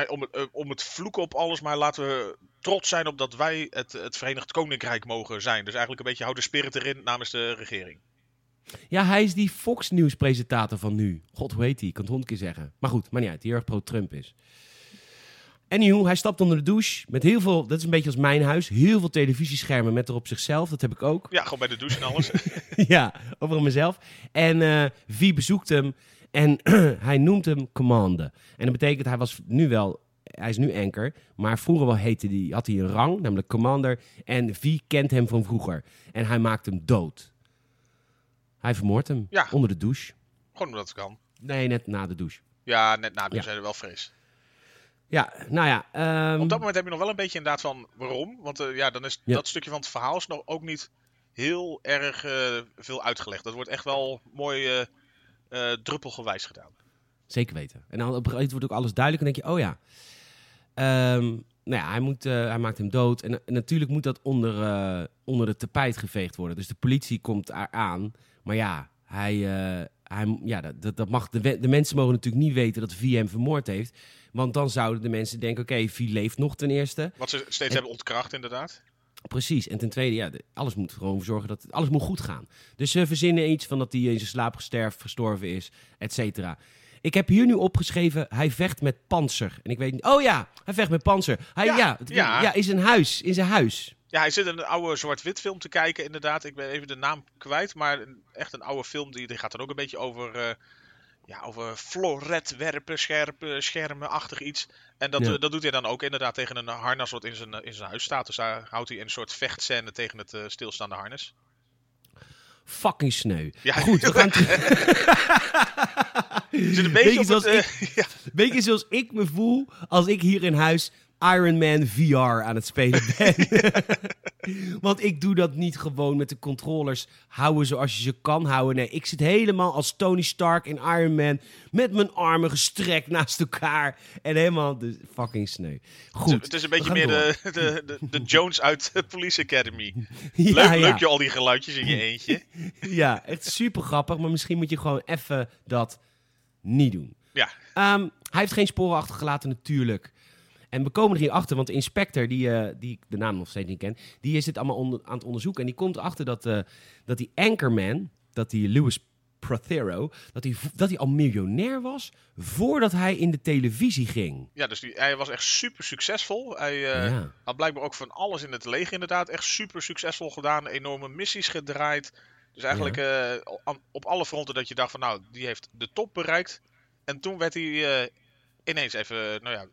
om, om het vloeken op alles. Maar laten we trots zijn op dat wij het, het Verenigd Koninkrijk mogen zijn. Dus eigenlijk een beetje hou de spirit erin namens de regering. Ja, hij is die Fox News presentator van nu. God, hoe heet hij? Ik kan het honderd keer zeggen. Maar goed, maar niet uit. Die erg pro-Trump is. Anywho, hij stapt onder de douche met heel veel... Dat is een beetje als mijn huis. Heel veel televisieschermen met erop zichzelf. Dat heb ik ook. Ja, gewoon bij de douche en alles. ja, over mezelf. En eh Vie bezoekt hem en hij noemt hem Commander. En dat betekent, hij was nu wel, hij is nu anker, maar vroeger wel heette die, had hij een rang, namelijk Commander. En Vie kent hem van vroeger. En hij maakt hem dood. Hij vermoordt hem Ja. onder de douche. gewoon omdat het kan. Nee, net na de douche. Ja, net na de Ja. zijn er wel vrees. Ja, nou ja. ehm, Op dat moment heb je nog wel een beetje inderdaad van waarom. Want eh, ja, dan is Ja. dat stukje van het verhaal is nog ook niet heel erg eh, veel uitgelegd. Dat wordt echt wel mooi eh druppelgewijs gedaan. Zeker weten. En dan op een gegeven moment wordt ook alles duidelijk. En denk je, oh ja. Ehm, nou ja, hij, moet, hij maakt hem dood. En, en natuurlijk moet dat onder, onder het tapijt geveegd worden. Dus de politie komt eraan. Maar ja, hij, hij, ja dat- dat, mag, de, de mensen mogen natuurlijk niet weten dat V hem vermoord heeft. Want dan zouden de mensen denken, oké, V leeft nog ten eerste. Wat ze steeds En- hebben ontkracht inderdaad. Precies. En ten tweede, ja, alles moet gewoon zorgen dat alles moet goed gaan. Dus ze verzinnen iets van dat hij in zijn slaap gesterf, gestorven is, et cetera. Ik heb hier nu opgeschreven, hij vecht met panzer. En ik weet niet, oh ja, hij vecht met panzer. Hij, ja, Ja, ja, ja. in zijn huis, in zijn huis. Ja, hij zit in een oude zwart-wit film te kijken inderdaad. Ik ben even de naam kwijt, maar echt een oude film. Die, die gaat dan ook een beetje over, eh ja, over floretwerpen, scherpen, schermenachtig iets. En dat, Ja. eh, dat doet hij dan ook inderdaad tegen een harnas wat in zijn, in zijn huis staat. Dus daar houdt hij een soort vechtscène tegen het eh, stilstaande harnas. Fucking sneu. Ja, Goed, we gaan een beetje zoals het, eh, ja, Weet je zoals ik me voel als ik hier in huis Iron Man VR aan het spelen ben? Want ik doe dat niet gewoon met de controllers houden zoals je ze kan houden. Nee, ik zit helemaal als Tony Stark in Iron Man met mijn armen gestrekt naast elkaar. En helemaal de fucking sneu. Goed. het is een beetje meer de, de, de, de Jones uit Police Academy. Ja, Leuk, ja. leuk je al die geluidjes in je eentje. Ja, echt super grappig. Maar misschien moet je gewoon even dat niet doen. Ja, Ehm, hij heeft geen sporen achtergelaten natuurlijk. En we komen er hier achter, want de inspector, die, eh, die ik de naam nog steeds niet ken, die is dit allemaal onder- aan het onderzoeken. En die komt erachter dat, eh, dat die anchorman, dat die Louis Prothero, dat hij dat hij al miljonair was voordat hij in de televisie ging. Ja, dus die, hij was echt super succesvol. Hij eh, ja. had blijkbaar ook van alles in het leger inderdaad. Echt super succesvol gedaan. Enorme missies gedraaid. Dus eigenlijk op alle fronten dat je dacht van nou, die heeft de top bereikt. En toen werd hij ineens even, nou ja,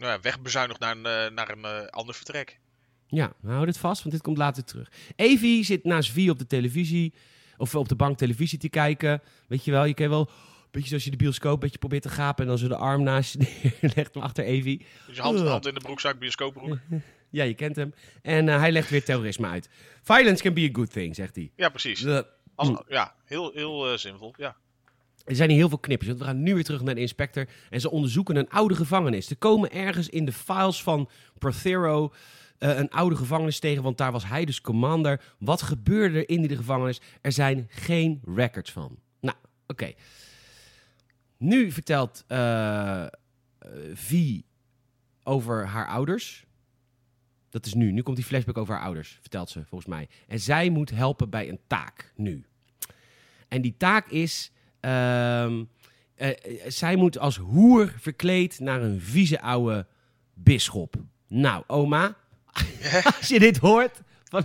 nou ja wegbezuinigd naar een, eh, naar een eh, ander vertrek. Ja, we houden het vast, want dit komt later terug. Evie zit naast Vie op de televisie, of op de bank televisie te kijken. Weet je wel, je kan wel, een beetje zoals je de bioscoop, een beetje probeert te gapen en dan zo de arm naast je neerlegt achter Evie. Dus je hand, in de broekzak, bioscoopbroek. Ja, je kent hem. En eh, hij legt weer terrorisme uit. Violence can be a good thing, zegt hij. Ja, precies. Als, Mm. Ja, heel, heel zinvol. Ja. Er zijn hier heel veel knippers, want we gaan nu weer terug naar de inspector. En ze onderzoeken een oude gevangenis. Ze komen ergens in de files van Prothero eh, een oude gevangenis tegen, want daar was hij dus commander. Wat gebeurde er in die gevangenis? Er zijn geen records van. Nou, oké. Nu vertelt eh, V over haar ouders. Dat is nu. Nu komt die flashback over haar ouders, vertelt ze volgens mij. En zij moet helpen bij een taak nu. En die taak is. Ehm, eh, eh, zij moet als hoer verkleed naar een vieze oude bisschop. Nou, oma, als je dit hoort. Van,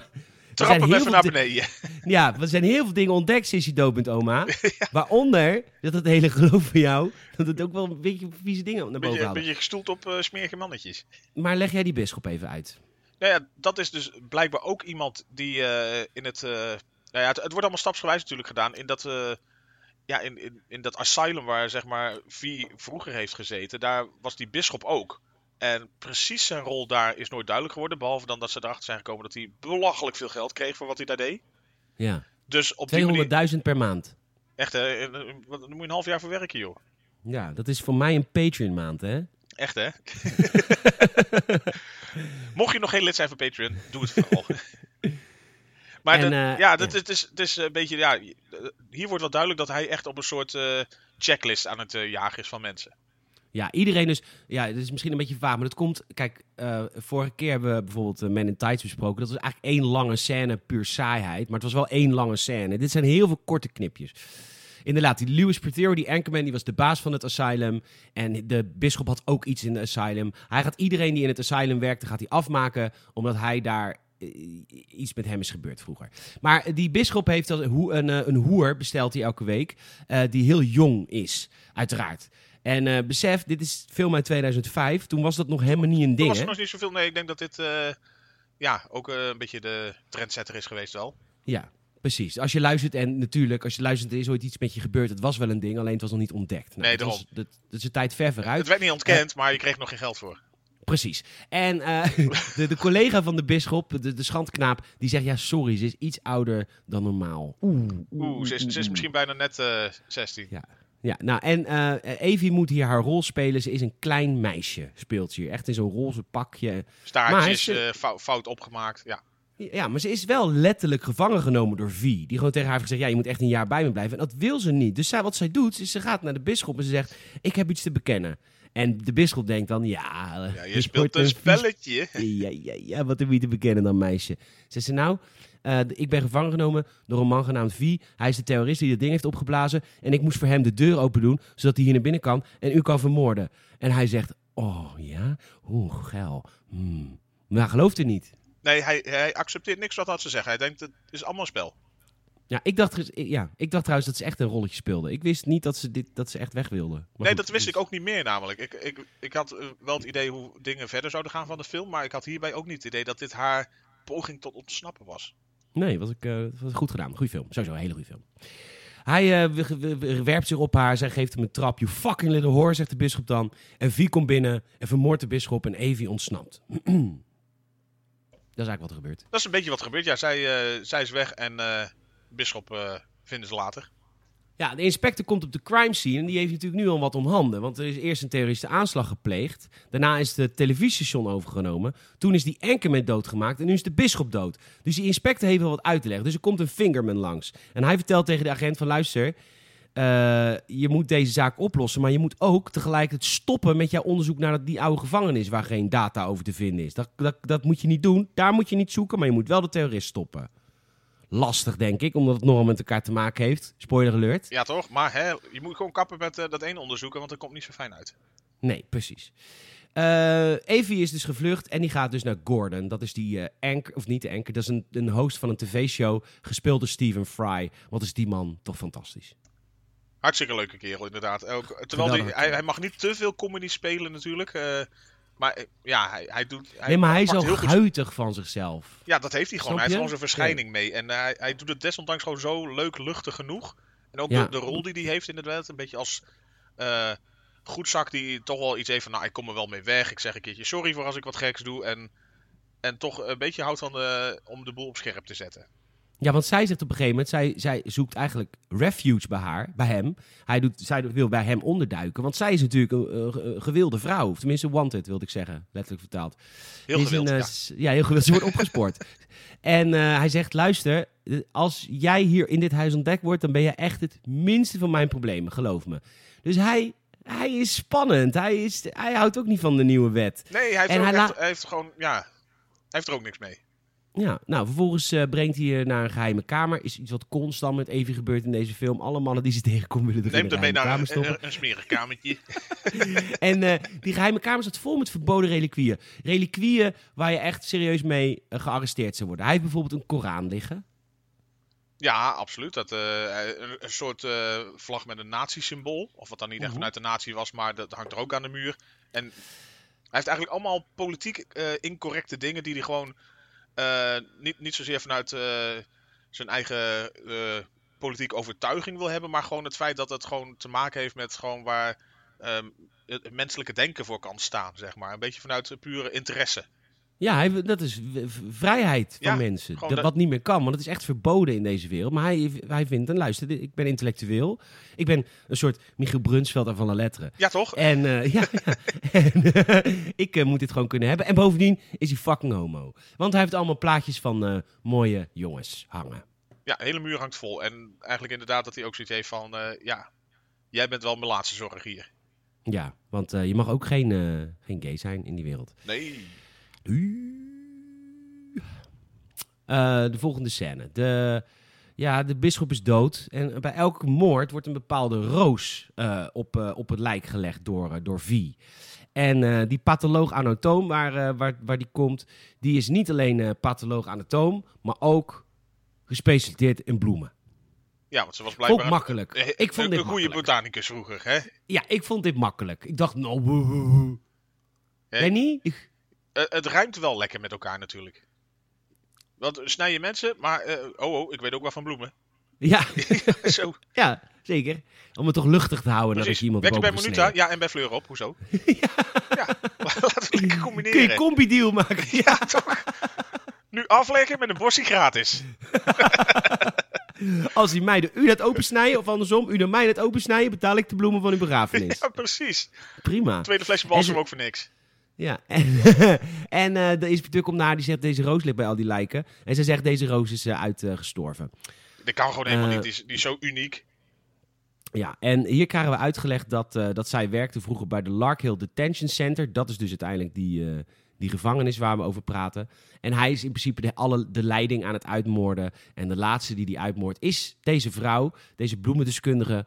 Trap hem even naar beneden. Ja, er zijn heel veel dingen ontdekt sinds je dood bent, oma. Waaronder dat het hele geloof van jou. dat het ook wel een beetje vieze dingen naar boven Beetje, haalde. beetje gestoeld op eh, smerige mannetjes. Maar leg jij die bisschop even uit. Nou ja, dat is dus blijkbaar ook iemand die in het. eh, nou ja, het, het wordt allemaal stapsgewijs natuurlijk gedaan. In dat, ja, in, in, in dat asylum waar zeg maar V vroeger heeft gezeten, daar was die bisschop ook. En precies zijn rol daar is nooit duidelijk geworden. Behalve dan dat ze erachter zijn gekomen dat hij belachelijk veel geld kreeg voor wat hij daar deed. Ja, Dus op die manier. 200.000 per maand. Echt, hè? Daar moet je een half jaar voor werken, joh. Ja, dat is voor mij een Patreon maand, hè? Echt, hè? Mocht je nog geen lid zijn van Patreon, doe het vooral. maar En, de- eh, ja, dat. Het, is, het is een beetje... Ja, hier wordt wel duidelijk dat hij echt op een soort eh, checklist aan het eh, jagen is van mensen. Ja, iedereen dus. Ja, het is misschien een beetje vaag, maar dat komt. Kijk, eh, vorige keer hebben we bijvoorbeeld uh, Men in Tights besproken. Dat was eigenlijk één lange scène, puur saaiheid. Maar het was wel één lange scène. Dit zijn heel veel korte knipjes. Inderdaad, die Lewis Protero, die anchorman, die was de baas van het asylum. En de bisschop had ook iets in het asylum. Hij gaat iedereen die in het asylum werkte, gaat hij afmaken, omdat hij daar eh, iets met hem is gebeurd vroeger. Maar die bisschop heeft hoe- een, eh, een hoer, bestelt hij elke week, eh, die heel jong is, uiteraard. En eh, besef, dit is film uit 2005. Toen was dat nog helemaal niet een Er ding, was hè? er nog niet zoveel... Nee, ik denk dat dit... eh, ja, ook eh, een beetje de trendsetter is geweest wel. Ja, precies. Als je luistert, en natuurlijk, als je luistert, er is ooit iets met je gebeurd. Het was wel een ding, alleen het was nog niet ontdekt. Nou, Nee, was- dat, dat is een tijd ver vooruit. Het werd niet ontkend, maar je kreeg nog geen geld voor. Precies. En eh, de, de collega van de bisschop, de, de schandknaap, die zegt: Ja, sorry, ze is iets ouder dan normaal. Oeh, Oeh, ze is, ze is misschien bijna net eh 16. Ja. Ja, nou en eh Evie moet hier haar rol spelen. Ze is een klein meisje, speelt ze hier. Echt in zo'n roze pakje. Maar Staartjes, hij is, eh, fou- fout opgemaakt. Ja. Ja, maar ze is wel letterlijk gevangen genomen door Vi. Die gewoon tegen haar heeft gezegd: Ja, je moet echt een jaar bij me blijven. En dat wil ze niet. Dus zij, wat zij doet, is ze gaat naar de bisschop en ze zegt: Ik heb iets te bekennen. En de bisschop denkt dan: Ja, ja, je speelt een vies spelletje. Ja, ja, ja, wat heb je te bekennen dan, meisje? Zegt ze nou, eh, ik ben gevangen genomen door een man genaamd V. Hij is de terrorist die dat ding heeft opgeblazen. En ik moest voor hem de deur open doen, zodat hij hier naar binnen kan en u kan vermoorden. En hij zegt, oh ja, oeh, geil. Hmm. Maar gelooft er niet. Nee, hij, hij accepteert niks wat ze zeggen. Hij denkt, het is allemaal spel. Ja ik, dacht, ja, ik dacht trouwens dat ze echt een rolletje speelde. Ik wist niet dat ze, dit, dat ze echt weg wilde. Maar nee, goed, dat wist dus- ik ook niet meer namelijk. Ik, ik, ik had eh, wel het idee hoe dingen verder zouden gaan van de film. Maar ik had hierbij ook niet het idee dat dit haar poging tot ontsnappen was. Nee, was, ik, eh, was goed gedaan. Goeie film. Sowieso een hele goede film. Hij eh, werpt zich op haar. Zij geeft hem een trap. You fucking little whore, zegt de bisschop dan. En V komt binnen en vermoordt de bisschop. En Evie ontsnapt. Dat is eigenlijk wat er gebeurt. Dat is een beetje wat er gebeurt. Ja, zij, zij is weg en Bisschop eh, vinden ze later. Ja, de inspector komt op de crime scene. En die heeft natuurlijk nu al wat om handen. Want er is eerst een terroristische aanslag gepleegd. Daarna is het televisiestation overgenomen. Toen is die anchorman doodgemaakt. En nu is de bisschop dood. Dus die inspector heeft wel wat uit te leggen. Dus er komt een fingerman langs. En hij vertelt tegen de agent van... Luister, eh, je moet deze zaak oplossen, maar je moet ook tegelijkertijd stoppen met jouw onderzoek naar die oude gevangenis waar geen data over te vinden is. Dat, dat, dat moet je niet doen. Daar moet je niet zoeken, maar je moet wel de terrorist stoppen. Lastig, denk ik, omdat het nogal met elkaar te maken heeft. Spoiler alert. Ja, toch? Maar hè, je moet gewoon kappen met eh, dat één onderzoeken, want dat komt niet zo fijn uit. Nee, precies. Eh Evie is dus gevlucht en die gaat dus naar Gordon. Dat is die eh anchor, of niet de anchor, dat is een, een host van een tv-show, gespeeld door Stephen Fry. Wat is die man toch fantastisch. Hartstikke leuke kerel, inderdaad. Ook, terwijl die, hij, hij mag niet te veel comedy spelen, natuurlijk. Maar eh, ja, hij, hij doet. Hij nee, maar hij is goed- guitig van zichzelf. Ja, dat heeft hij gewoon. Hij heeft gewoon zijn verschijning mee. En eh, hij, hij doet het desondanks gewoon zo leuk, luchtig genoeg. En ook Ja. de, de rol die hij heeft inderdaad. Een beetje als eh goedzak die toch wel iets heeft van... Nou, ik kom er wel mee weg. Ik zeg een keertje sorry voor als ik wat geks doe. En, en toch een beetje houdt van de, om de boel op scherp te zetten. Ja, want zij zegt op een gegeven moment, zij, zij zoekt eigenlijk refuge bij haar, bij hem. Hij doet, zij wil bij hem onderduiken, want zij is natuurlijk een, gewilde vrouw. Of tenminste wanted, wilde ik zeggen, letterlijk vertaald. Heel is gewild, een, eh, ja. ja, heel gewild. Ze wordt opgespoord. en eh, hij zegt, luister, als jij hier in dit huis ontdekt wordt, dan ben je echt het minste van mijn problemen, geloof me. Dus hij, hij is spannend. Hij, is, hij houdt ook niet van de nieuwe wet. Nee, hij heeft, En ook hij echt- hij heeft gewoon... Ja, hij heeft er ook niks mee. Ja, nou, vervolgens eh, brengt hij je naar een geheime kamer. Is iets wat constant met Evie gebeurt in deze film. Alle mannen die ze tegenkomen willen er in Neemt een hem mee naar een, stoppen. een, een smerig kamertje. En eh, die geheime kamer staat vol met verboden reliquieën. Reliquieën waar je echt serieus mee eh, gearresteerd zou worden. Hij heeft bijvoorbeeld een Koran liggen. Ja, absoluut. Dat, eh, een, een soort eh, vlag met een nazi-symbool. Of wat dan niet echt Mhm. vanuit de nazi was, maar dat hangt er ook aan de muur. En hij heeft eigenlijk allemaal politiek eh, incorrecte dingen die hij gewoon eh, niet, niet zozeer vanuit eh, zijn eigen eh, politieke overtuiging wil hebben, maar gewoon het feit dat het gewoon te maken heeft met gewoon waar ehm, het menselijke denken voor kan staan, zeg maar. Een beetje vanuit eh, pure interesse. Ja, hij, dat is vrijheid van Ja, mensen. Dat, dat- wat niet meer kan, want het is echt verboden in deze wereld. Maar hij, hij vindt, en luister, ik ben intellectueel. Ik ben een soort Michiel Brunsveld van la lettre. Ja, toch? En eh, ja, ja. En, ik eh, moet dit gewoon kunnen hebben. En bovendien is hij fucking homo. Want hij heeft allemaal plaatjes van eh, mooie jongens hangen. Ja, de hele muur hangt vol. En eigenlijk inderdaad dat hij ook zoiets heeft van, ja, jij bent wel mijn laatste zorg hier. Ja, want je mag ook geen, geen gay zijn in die wereld. Nee. Eh, de volgende scène. De, ja, de bisschop is dood. En bij elke moord wordt een bepaalde roos eh, op, eh, op het lijk gelegd door, door V. En eh, die patholoog-anatoom waar, eh, waar, waar die komt, die is niet alleen eh patholoog-anatoom, maar ook gespecialiseerd in bloemen. Ja, want ze was blijkbaar ik makkelijk. een, Ik vond een, dit een goede makkelijk. botanicus vroeger, hè? Ja, ik vond dit makkelijk. Ik dacht, nou? Jij niet? Eh, het ruimt wel lekker met elkaar natuurlijk. Want snij je mensen, maar eh, oh, oh, ik weet ook wel van bloemen. Ja, Zo, ja, zeker. Om het toch luchtig te houden precies. je iemand Werk je bij Minuta? Ja, en bij Fleur op, hoezo? ja. laten we lekker Kun je combineren. een combi-deal maken? Ja. ja, toch? Nu afleggen met een bosje gratis. Als hij mij de u dat opensnijden, of andersom, u dan mij dat opensnijden, betaal ik de bloemen van uw begrafenis. Ja, precies. Prima. Tweede flesje balsem ook voor niks. Ja. En, en eh, de inspecteur komt naar, die zegt deze roos ligt bij al die lijken. En ze zegt deze roos is eh, uitgestorven. Dat kan gewoon helemaal Eh, niet. Die is, die is zo uniek. Ja, en hier krijgen we uitgelegd dat, eh, dat zij werkte vroeger bij de Larkhill Detention Center. Dat is dus uiteindelijk die, eh, die gevangenis waar we over praten. En hij is in principe de, alle, de leiding aan het uitmoorden. En de laatste die die uitmoordt is deze vrouw, deze bloemendeskundige.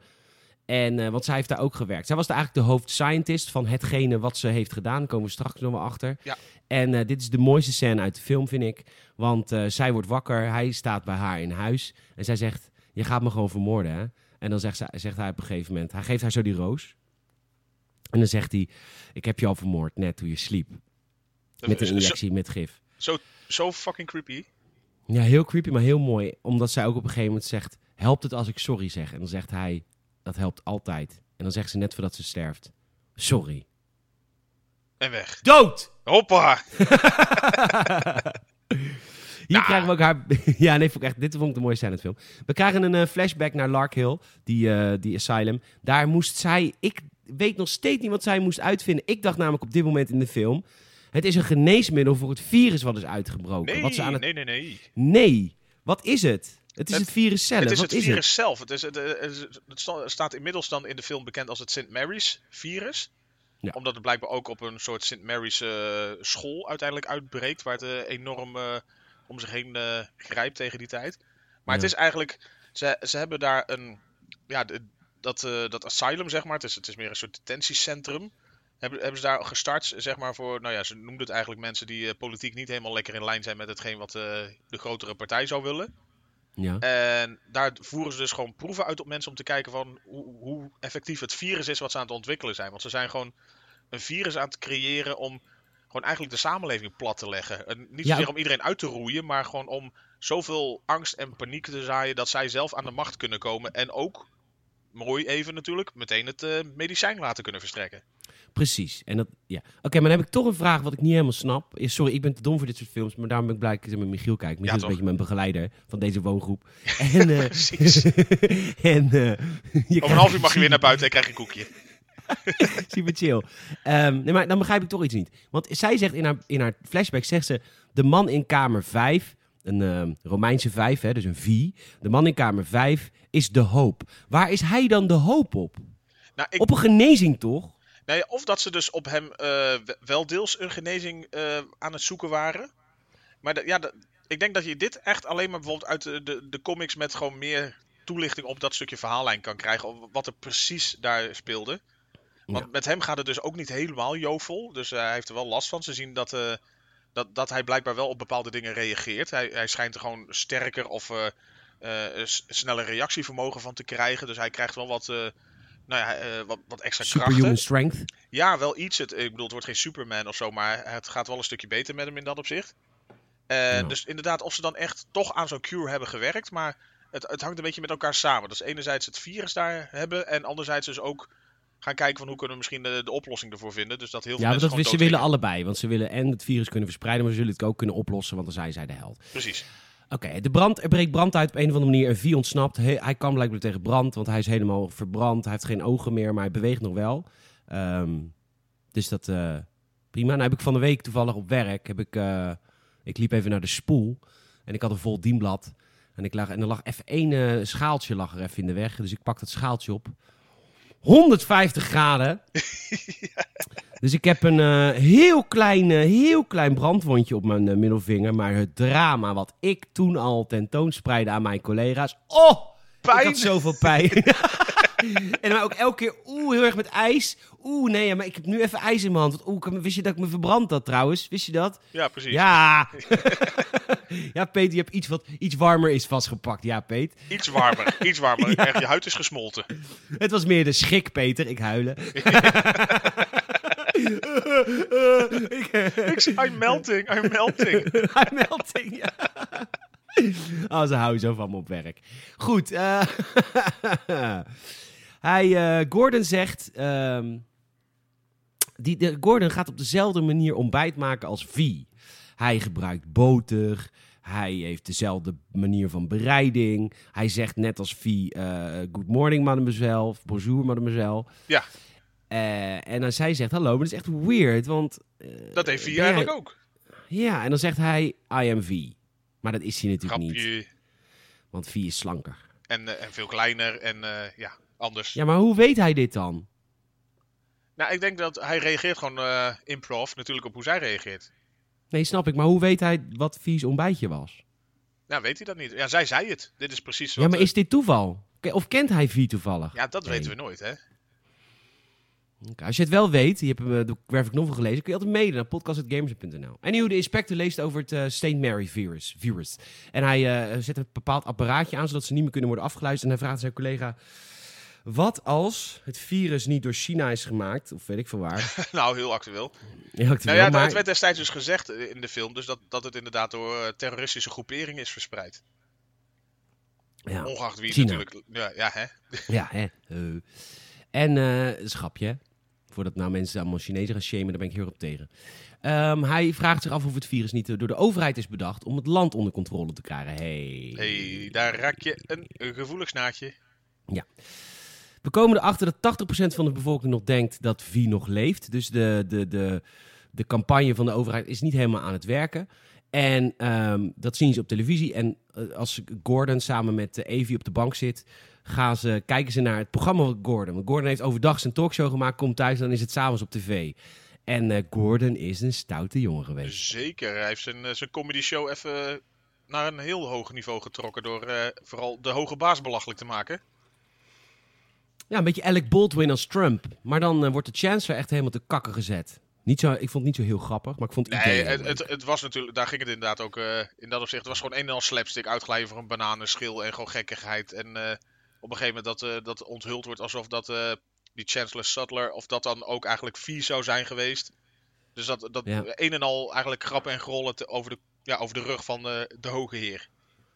En, eh, want zij heeft daar ook gewerkt. Zij was daar eigenlijk de hoofdscientist van hetgene wat ze heeft gedaan. Daar komen we straks nog wel achter. Ja. En eh, dit is de mooiste scène uit de film, vind ik. Want eh, zij wordt wakker, hij staat bij haar in huis. En zij zegt, je gaat me gewoon vermoorden, hè? En dan zegt, zij, zegt hij op een gegeven moment, hij geeft haar zo die roos. En dan zegt hij, ik heb je al vermoord, net toen je sliep. Met een injectie met gif. Zo, zo fucking creepy. Ja, heel creepy, maar heel mooi. Omdat zij ook op een gegeven moment zegt, helpt het als ik sorry zeg? En dan zegt hij, dat helpt altijd. En dan zegt ze net voordat ze sterft, sorry. En weg. Dood! Hoppa! Hier Nou. krijgen we ook haar... ja, nee, vond ik echt, dit vond ik de mooiste scène in het film. We krijgen een eh, flashback naar Lark Hill, die, eh, die asylum. Daar moest zij... Ik weet nog steeds niet wat zij moest uitvinden. Ik dacht namelijk op dit moment in de film... Het is een geneesmiddel voor het virus wat is uitgebroken. Nee, wat ze aan het... nee, nee, nee. Nee, wat is het? Het is Het- het, virus zelf. het is Wat het is virus zelf. Het, is, het, het sta- staat inmiddels dan in de film bekend als het St. Mary's virus. Ja. Omdat het blijkbaar ook op een soort St. Mary's eh, school uiteindelijk uitbreekt. Waar het eh, enorm eh, om zich heen grijpt tegen die tijd. Maar Ja. het is eigenlijk... Ze, ze hebben daar een... Ja, de- dat, dat asylum, zeg maar. Het is, het is meer een soort detentiecentrum. Hebben, hebben ze daar gestart, zeg maar, voor... Nou ja, ze noemden het eigenlijk mensen die politiek niet helemaal lekker in lijn zijn met hetgeen wat de grotere partij zou willen. Ja. En daar voeren ze dus gewoon proeven uit op mensen om te kijken van hoe, hoe effectief het virus is wat ze aan het ontwikkelen zijn. Want ze zijn gewoon een virus aan het creëren om gewoon eigenlijk de samenleving plat te leggen. En niet Ja, zozeer om iedereen uit te roeien, maar gewoon om zoveel angst en paniek te zaaien dat zij zelf aan de macht kunnen komen. En ook, mooi even natuurlijk, meteen het eh, medicijn laten kunnen verstrekken. Precies. En dat, ja. Oké, maar dan heb ik toch een vraag wat ik niet helemaal snap. Sorry, ik ben te dom voor dit soort films, maar daarom ben ik blij dat ik met Michiel kijk. Michiel is toch? een beetje mijn begeleider van deze woongroep. En, eh, Precies. en, eh, je Over een half uur mag je weer naar buiten en krijg je een koekje. Super chill. Ehm, nee, maar dan begrijp ik toch iets niet. Want zij zegt in haar, in haar flashback, zegt ze, de man in kamer 5, een ehm, Romeinse 5, hè, dus een V. De man in kamer 5 is de hoop. Waar is hij dan de hoop op? Nou, ik, Op een genezing toch? Ja, of dat ze dus op hem eh, we- wel deels een genezing eh, aan het zoeken waren. Maar ja, ik denk dat je dit echt alleen maar bijvoorbeeld uit de, de, de comics met gewoon meer toelichting op dat stukje verhaallijn kan krijgen. Of wat er precies daar speelde. Want Ja. met hem gaat het dus ook niet helemaal jovel. Dus hij heeft er wel last van. Ze zien dat, eh, dat, dat hij blijkbaar wel op bepaalde dingen reageert. Hij, hij schijnt er gewoon sterker of sneller reactievermogen van te krijgen. Dus hij krijgt wel wat, nou ja, eh, wat, wat extra krachten. Superhuman strength. Ja, wel iets. Het, ik bedoel, het wordt geen Superman of zo, maar het gaat wel een stukje beter met hem in dat opzicht. Eh. Dus inderdaad, of ze dan echt toch aan zo'n cure hebben gewerkt, maar het, het hangt een beetje met elkaar samen. Dus enerzijds het virus daar hebben en anderzijds dus ook gaan kijken van hoe kunnen we misschien de, de oplossing ervoor vinden. Dus dat heel veel Ja, mensen dat, ze willen allebei. Want ze willen en het virus kunnen verspreiden, maar ze zullen het ook kunnen oplossen, want dan zijn zij de held. Precies. Oké, de brand, er breekt brand uit op een of andere manier. En V ontsnapt. Hij, kan blijkbaar tegen brand, want hij is helemaal verbrand. Hij heeft geen ogen meer, maar hij beweegt nog wel. Ehm, dus dat eh, prima. Nou heb ik van de week toevallig op werk. Heb ik, eh, ik liep even naar de spoel. En ik had een vol dienblad. En, ik lag, en er lag even één eh, schaaltje lag er even in de weg. Dus ik pak dat schaaltje op. 150 graden. Dus ik heb een eh, heel, klein, eh, heel klein brandwondje op mijn eh, middelvinger. Maar het drama wat ik toen al tentoonspreidde aan mijn collega's. Oh, ik Pijn! had zoveel pijn. en maar ook elke keer, oeh, heel erg met ijs. Oeh, nee, maar ik heb nu even ijs in mijn hand. Want, Oeh, wist je dat ik me verbrand had trouwens? Wist je dat? Ja, precies. Ja. ja, Peet, je hebt iets wat iets warmer is vastgepakt. Ja, Peet. Iets warmer, iets warmer. Ja. Echt, je huid is gesmolten. Het was meer de schik, Peter. Ik huilen. ik, I'm melting, I'm melting. I'm melting, ja. Oh, ze houden zo van me op werk. Goed. eh, hij, eh, Gordon zegt... ehm, die, de, Gordon gaat op dezelfde manier ontbijt maken als V. Hij gebruikt boter. Hij heeft dezelfde manier van bereiding. Hij zegt net als V... eh, good morning, mademoiselle. Bonjour, mademoiselle. Ja. Eh, en dan zij zegt hallo, maar dat is echt weird, want... Dat heeft hij jij- eigenlijk ook. ja, en dan zegt hij I am V. Maar dat is hij natuurlijk niet, want V is slanker. En, en veel kleiner en ja, anders. Ja, maar hoe weet hij dit dan? Nou, ik denk dat hij reageert gewoon eh improv natuurlijk op hoe zij reageert. Nee, snap ik, maar hoe weet hij wat V's ontbijtje was? Nou, weet hij dat niet. Ja, zij zei het. Dit is precies wat... Ja, maar eh, is dit toeval? Of kent hij V toevallig? ja, dat Nee. weten we nooit, hè? Als je het wel weet, je hebt eh, de graphic novel gelezen, kun je altijd mailen naar podcast.gamers.nl. En nieuw, de inspector leest over het St. Mary virus, virus. En hij zet een bepaald apparaatje aan, zodat ze niet meer kunnen worden afgeluisterd. En hij vraagt zijn collega, wat als het virus niet door China is gemaakt, of weet ik veel waar. nou, heel actueel. Ja, Nou ja, maar... het werd destijds dus gezegd eh, in de film, dus dat, dat het inderdaad door eh, terroristische groeperingen is verspreid. ja. Ongeacht wie China. natuurlijk... Ja, ja, hè? Ja, hè. Eh. En eh een schapje. Voordat nou mensen allemaal Chinezen gaan shamen, daar ben ik heel erg op tegen. Ehm, hij vraagt zich af of het virus niet eh, door de overheid is bedacht om het land onder controle te krijgen. Hey. hey, daar raak je een, een gevoelig snaadje. We komen erachter dat 80% van de bevolking nog denkt dat V nog leeft. Dus de, de, de, de campagne van de overheid is niet helemaal aan het werken. En ehm, dat zien ze op televisie. En eh, als Gordon samen met uh, Evie op de bank zit, gaan ze, kijken ze naar het programma van Gordon. Want Gordon heeft overdag zijn talkshow gemaakt, komt thuis dan is het s'avonds op tv. En uh, Gordon is een stoute jongen geweest. Zeker. Hij heeft zijn, zijn comedy show even naar een heel hoog niveau getrokken door vooral de hoge baas belachelijk te maken. Ja, een beetje Alec Baldwin als Trump. Maar dan wordt de Chancellor echt helemaal te kakken gezet. Niet zo, ik vond het niet zo heel grappig, maar ik vond het Nee, het, het, het, was natuurlijk, daar ging het inderdaad ook uh, in dat opzicht. Het was gewoon een en al slapstick, uitglijden voor een bananenschil en gewoon gekkigheid. En uh, op een gegeven moment dat, dat onthuld wordt alsof dat die Chancellor Sutler, of dat dan ook eigenlijk vies zou zijn geweest. Dus dat, dat ja. een en al eigenlijk grappen en grollen over, de, ja, over de rug van de hoge heer.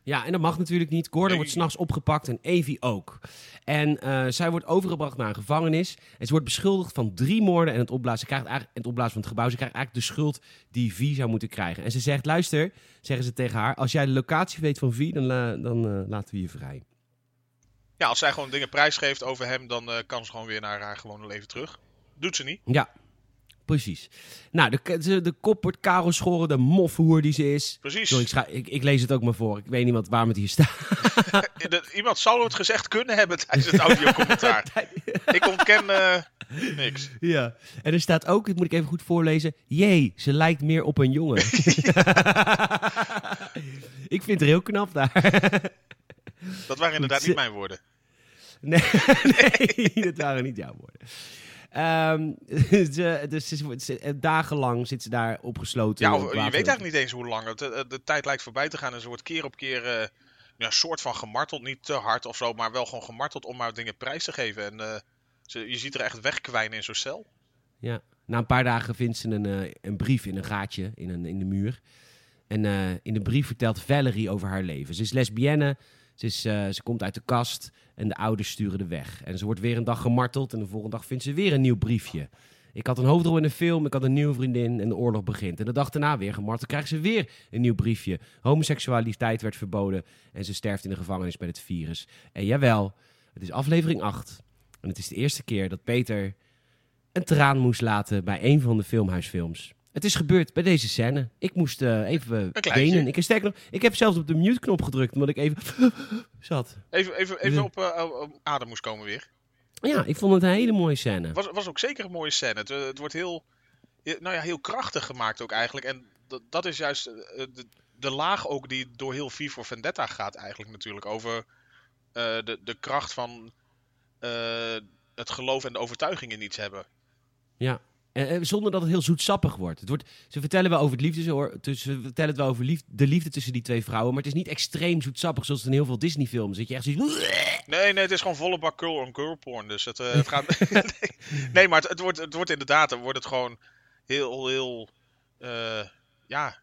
Ja, en dat mag natuurlijk niet. Gordon nee. wordt s'nachts opgepakt en Evie ook. En uh, zij wordt overgebracht naar een gevangenis. En ze wordt beschuldigd van drie moorden en het opblazen. Ze krijgt eigenlijk, het opblazen van het gebouw. Ze krijgt eigenlijk de schuld die Vie zou moeten krijgen. En ze zegt, luister, zeggen ze tegen haar... als jij de locatie weet van Vie, dan, dan uh, laten we je vrij. Ja, als zij gewoon dingen prijsgeeft over hem... dan kan ze gewoon weer naar haar gewone leven terug. Doet ze niet. Ja, Precies. Nou, de, de, de kop wordt Karel Schoren, de mofhoer die ze is. Precies. Sorry, ik, ik, ik, lees het ook maar voor. Ik weet niet wat, waarom het hier staat. Iemand zou het gezegd kunnen hebben tijdens het audiocommentaar. ik ontken uh, niks. Ja, en er staat ook, dit moet ik even goed voorlezen. Jee, ze lijkt meer op een jongen. ik vind het heel knap daar. dat waren inderdaad niet mijn woorden. Nee, nee, dat waren niet jouw woorden. Um, ze, dus ze, dagenlang zit ze daar opgesloten. Ja, je weet eigenlijk niet eens hoe lang. De, de, tijd lijkt voorbij te gaan en ze wordt keer op keer uh, ja, soort van gemarteld. Niet te hard of zo, maar wel gewoon gemarteld om maar dingen prijs te geven. En uh, ze, je ziet er echt wegkwijnen in zo'n cel. Ja, na een paar dagen vindt ze een, uh, een brief in een gaatje in, een, in de muur. En in de brief vertelt Valerie over haar leven. Ze is lesbienne, ze, is, ze komt uit de kast. En de ouders sturen de weg. En ze wordt weer een dag gemarteld en de volgende dag vindt ze weer een nieuw briefje. Ik had een hoofdrol in een film, ik had een nieuwe vriendin en de oorlog begint. En de dag daarna weer gemarteld, krijgt ze weer een nieuw briefje. Homoseksualiteit werd verboden en ze sterft in de gevangenis met het virus. En jawel, het is aflevering 8. En het is de eerste keer dat Peter een traan moest laten bij een van de filmhuisfilms. Het is gebeurd bij deze scène. Ik moest uh, even wenen. Ik, sterk nog, ik heb zelfs op de mute-knop gedrukt, omdat ik even zat. Even, even, even op, uh, op adem moest komen weer. Ja, ik vond het een hele mooie scène. Het was, was ook zeker een mooie scène. Het, het wordt heel, nou ja, heel krachtig gemaakt ook eigenlijk. En dat, dat is juist de, de, laag ook die door heel V voor Vendetta gaat eigenlijk natuurlijk. Over uh, de, de kracht van het geloof en de overtuiging in iets hebben. Ja, uh, zonder dat het heel zoetsappig wordt. Het wordt ze vertellen wel over het liefde, ze vertellen het wel over liefde, de liefde tussen die twee vrouwen, maar het is niet extreem zoetsappig zoals in heel veel Disney-films. Zit je echt zoiets. Nee, nee, het is gewoon volle bak girl on girl porn. Dus het, uh, het gaat. nee, maar het, het, wordt, het wordt inderdaad, dan wordt het gewoon heel, heel, uh, ja.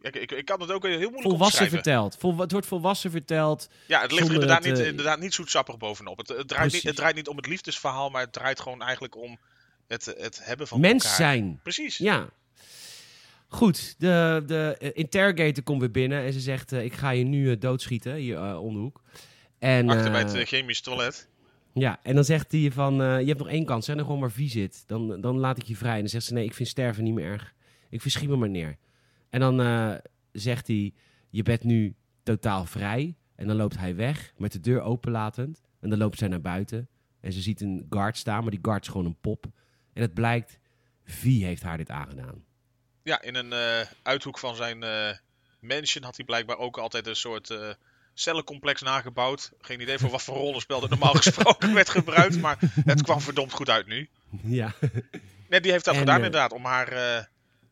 Ik, ik, ik, kan het ook heel moeilijk Volwassen verteld. Vol, het wordt volwassen verteld. Ja, het ligt er inderdaad, niet, inderdaad niet zoetsappig bovenop. Het, het, draait niet, het draait niet om het liefdesverhaal, maar het draait gewoon eigenlijk om het, het hebben van Mens zijn. Precies. Ja. Goed, de, de interrogator komt weer binnen en ze zegt: uh, Ik ga je nu uh, doodschieten hier om de hoek. En, Achter bij het chemisch toilet. Ja, en dan zegt hij van: Je hebt nog één kans, zeg dan gewoon maar wie zit. Dan, dan laat ik je vrij. En dan zegt ze: Nee, ik vind sterven niet meer erg. Ik verschiet me maar neer. En dan zegt hij: Je bent nu totaal vrij. En dan loopt hij weg met de deur openlatend. En dan loopt zij naar buiten. En ze ziet een guard staan, maar die guard is gewoon een pop. En het blijkt, wie heeft haar dit aangedaan? Ja, in een uh, uithoek van zijn uh, mansion had hij blijkbaar ook altijd een soort uh, cellencomplex nagebouwd. Geen idee voor wat voor rollenspel er normaal gesproken werd gebruikt, maar het kwam verdomd goed uit nu. Ja. Nee, die heeft dat gedaan inderdaad, om haar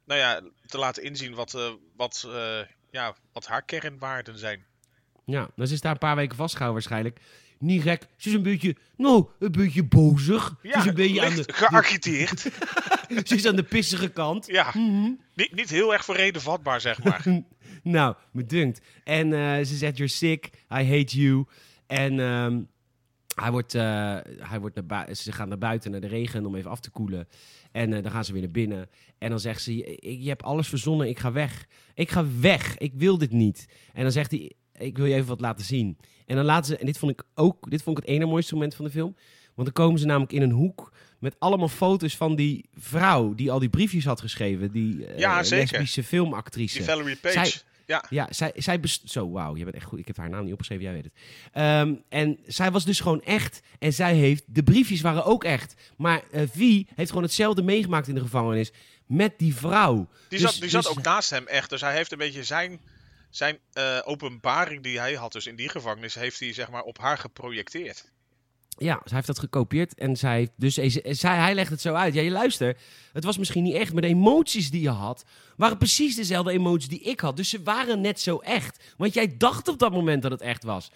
nou ja, te laten inzien wat, wat, ja, wat haar kernwaarden zijn. Ja, dan is daar een paar weken vastgehouden waarschijnlijk niet gek. Ze is een beetje, nou, een beetje bozig. Ja, ze is een beetje aan de, geagiteerd. ze is aan de pissige kant. Ja, mm niet, niet heel erg voor reden vatbaar, zeg maar. nou, me dunkt. En uh, ze zegt, you're sick, I hate you. En um, hij wordt, uh, hij wordt naar ze gaan naar buiten, naar de regen, om even af te koelen. En uh, dan gaan ze weer naar binnen. En dan zegt ze, je, je hebt alles verzonnen, ik ga weg. Ik ga weg, ik wil dit niet. En dan zegt hij, ik wil je even wat laten zien. En dan laten ze, en dit vond ik ook, dit vond ik het ene mooiste moment van de film. Want dan komen ze namelijk in een hoek met allemaal foto's van die vrouw die al die briefjes had geschreven. Die Ja, zeker. lesbische filmactrice. Die Valerie Page. Zij- ja, Ja, zij, zij best- Zo, wauw, je bent echt goed. Ik heb haar naam niet opgeschreven, jij weet het. Ehm, en zij was dus gewoon echt. En zij heeft... De briefjes waren ook echt. Maar V heeft gewoon hetzelfde meegemaakt in de gevangenis met die vrouw. die, Dus- zat, die zat dus- ook naast hem echt. Dus hij heeft een beetje zijn, zijn eh, openbaring die hij had dus in die gevangenis, heeft hij zeg maar op haar geprojecteerd. Ja, zij heeft dat gekopieerd. En zij, dus hij- zij, hij legt het zo uit. Ja, je luister. Het was misschien niet echt, maar de emoties die je had... waren precies dezelfde emoties die ik had. Dus ze waren net zo echt. Want jij dacht op dat moment dat het echt was.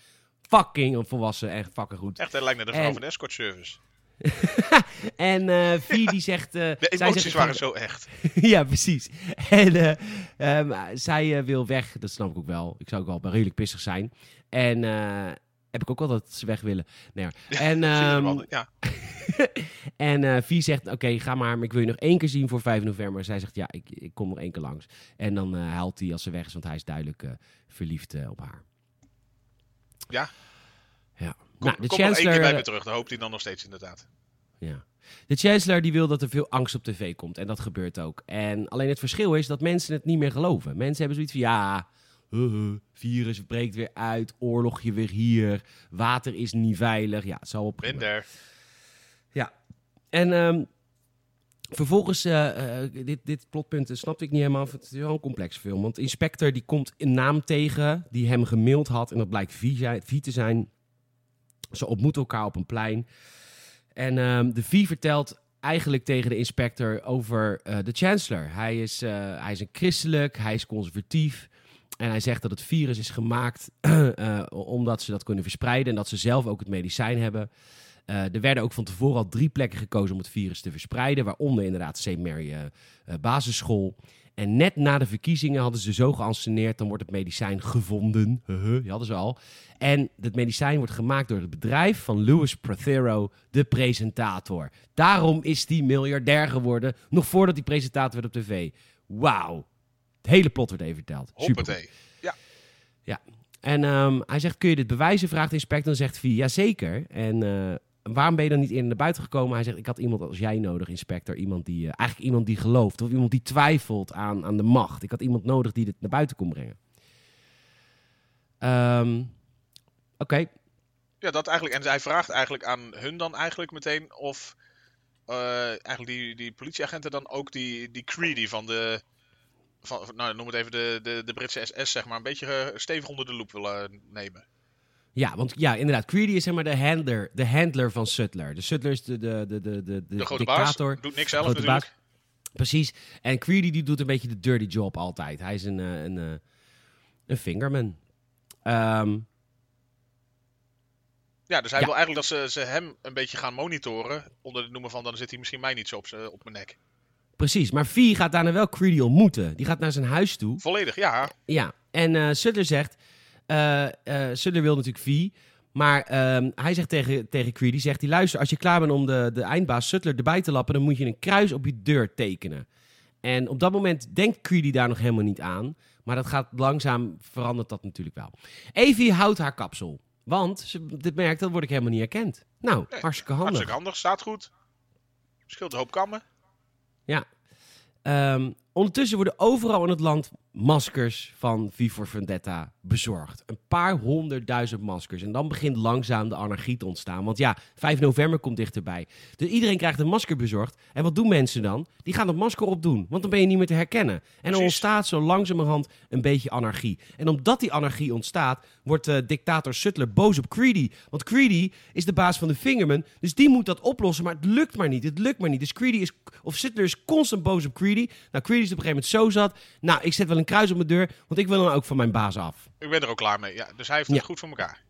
Fucking volwassen en fucking goed. Echt, hij lijkt naar de vrouw En- van de escort service. En V die zegt... eh, De zij emoties zegt, waren zo echt. ja, precies. En eh, ehm, zij wil weg. Dat snap ik ook wel. Ik zou ook wel redelijk pissig zijn. En heb ik ook wel dat ze weg willen. Nee, hoor. en wel. ja, en Vie zegt, oké, ga maar, maar ik wil je nog één keer zien voor 5 november. Zij zegt, ja, ik, ik kom nog één keer langs. En dan huilt hij als ze weg is, want hij is duidelijk verliefd op haar. ja. Kom, nou, de kom nog één keer Chancellor, bij eh, me terug. Dan hoopt hij dan nog steeds inderdaad. Ja. De Chancellor die wil dat er veel angst op tv komt. En dat gebeurt ook. En alleen het verschil is dat mensen het niet meer geloven. Mensen hebben zoiets van, ja, uh, virus breekt weer uit, oorlogje weer hier, water is niet veilig. Ja, het zal prima. Minder. Ja. En ehm, vervolgens, eh, eh, dit, dit plotpunt eh, snapte ik niet helemaal. Het is wel een complex film. Want Inspector die komt een naam tegen die hem gemaild had. En dat blijkt Vie te zijn. Ze ontmoeten elkaar op een plein. En ehm, de Vie vertelt eigenlijk tegen de inspector over eh, de Chancellor. Hij is, eh, hij is een christelijk, hij is conservatief. En hij zegt dat het virus is gemaakt eh, omdat ze dat kunnen verspreiden. En dat ze zelf ook het medicijn hebben. Er werden ook van tevoren al drie plekken gekozen om het virus te verspreiden. Waaronder inderdaad St. Mary basisschool. En net na de verkiezingen hadden ze zo geanceneerd... dan wordt het medicijn gevonden. Die hadden ze al. En het medicijn wordt gemaakt door het bedrijf van Louis Prothero, de presentator. Daarom is hij miljardair geworden, nog voordat hij presentator werd op tv. Wauw. Het hele plot wordt even verteld. Supergoed. Hoppatee. En ehm, hij zegt, kun je dit bewijzen? Vraagt de inspector. Dan zegt Vie, jazeker. En eh, waarom ben je dan niet eerder naar buiten gekomen? Hij zegt, ik had iemand als jij nodig, inspector. Iemand die, eh, eigenlijk iemand die gelooft. Of iemand die twijfelt aan, aan de macht. Ik had iemand nodig die dit naar buiten kon brengen. Ehm, Oké, Ja, dat eigenlijk. En hij vraagt eigenlijk aan hun dan eigenlijk meteen of eh, eigenlijk die, die politieagenten dan ook die, die Creedy van de. Van, van- nou, noem het even de, de, de Britse SS, zeg maar, een beetje eh, stevig onder de loep willen nemen. Ja, want ja, inderdaad. Creedy is zeg maar de handler, de handler van Sutler. De Sutler is de, de, de, de, de, De grote dictator. baas doet niks zelf natuurlijk. Precies. En Creedy die doet een beetje de dirty job altijd. Hij is een, eh, een, eh, een fingerman. Ehm, Ja, dus hij Ja. wil eigenlijk dat ze, ze hem een beetje gaan monitoren. Onder het noemen van dan zit hij misschien mij niet zo op, op mijn nek. precies. Maar V gaat daarna wel Creedy ontmoeten. Die gaat naar zijn huis toe. Volledig, ja. Ja. En eh Sutler zegt... eh eh, Sutler wil natuurlijk V. Maar ehm, hij zegt tegen, tegen Creedy... Zegt hij, luister, als je klaar bent om de, de eindbaas Sutler erbij te lappen... dan moet je een kruis op je deur tekenen. En op dat moment denkt Creedy daar nog helemaal niet aan. Maar dat gaat langzaam, verandert dat natuurlijk wel. Evie houdt haar kapsel. Want ze dit merkt, dat word ik helemaal niet herkend. Nou, Nee, hartstikke handig. Hartstikke handig, staat goed. Scheelt een hoop kammen. Ja. Ehm, ondertussen worden overal in het land maskers van V for Vendetta bezorgd. Een paar honderdduizend maskers. En dan begint langzaam de anarchie te ontstaan. Want ja, 5 november komt dichterbij. Dus iedereen krijgt een masker bezorgd. En wat doen mensen dan? Die gaan dat masker opdoen. Want dan ben je niet meer te herkennen. En Precies. ontstaat zo langzamerhand een beetje anarchie. En omdat die anarchie ontstaat, wordt eh, dictator Sutler boos op Creedy. Want Creedy is de baas van de Fingerman. Dus die moet dat oplossen. Maar het lukt maar niet. Het lukt maar niet. Dus Creedy is, of Sutler is constant boos op Creedy. Nou, Creedy is op een gegeven moment zo zat. Nou, ik zet wel een kruis op mijn deur. Want ik wil dan ook van mijn baas af. Ik ben er ook klaar mee. Ja, dus hij heeft het Ja. goed voor elkaar.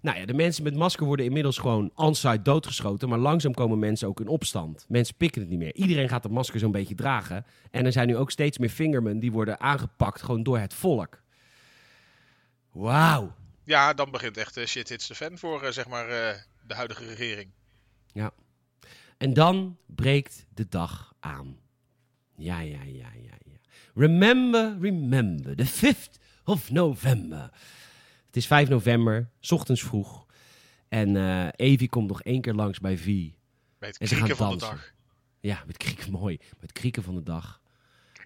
Nou ja, de mensen met masker worden inmiddels gewoon on-site doodgeschoten. Maar langzaam komen mensen ook in opstand. Mensen pikken het niet meer. Iedereen gaat de masker zo'n beetje dragen. En er zijn nu ook steeds meer fingermen die worden aangepakt gewoon door het volk. Wauw. Ja, dan begint echt eh, shit hits de fan voor eh, zeg maar eh, de huidige regering. En dan breekt de dag aan. Ja, ja, ja, ja, ja. Remember, remember, the 5th of November. Het is 5 november, ochtends vroeg. En Evie komt nog één keer langs bij V. Bij het En ze gaan krieken van de dag. Ja, met krieken, mooi. Met krieken van de dag.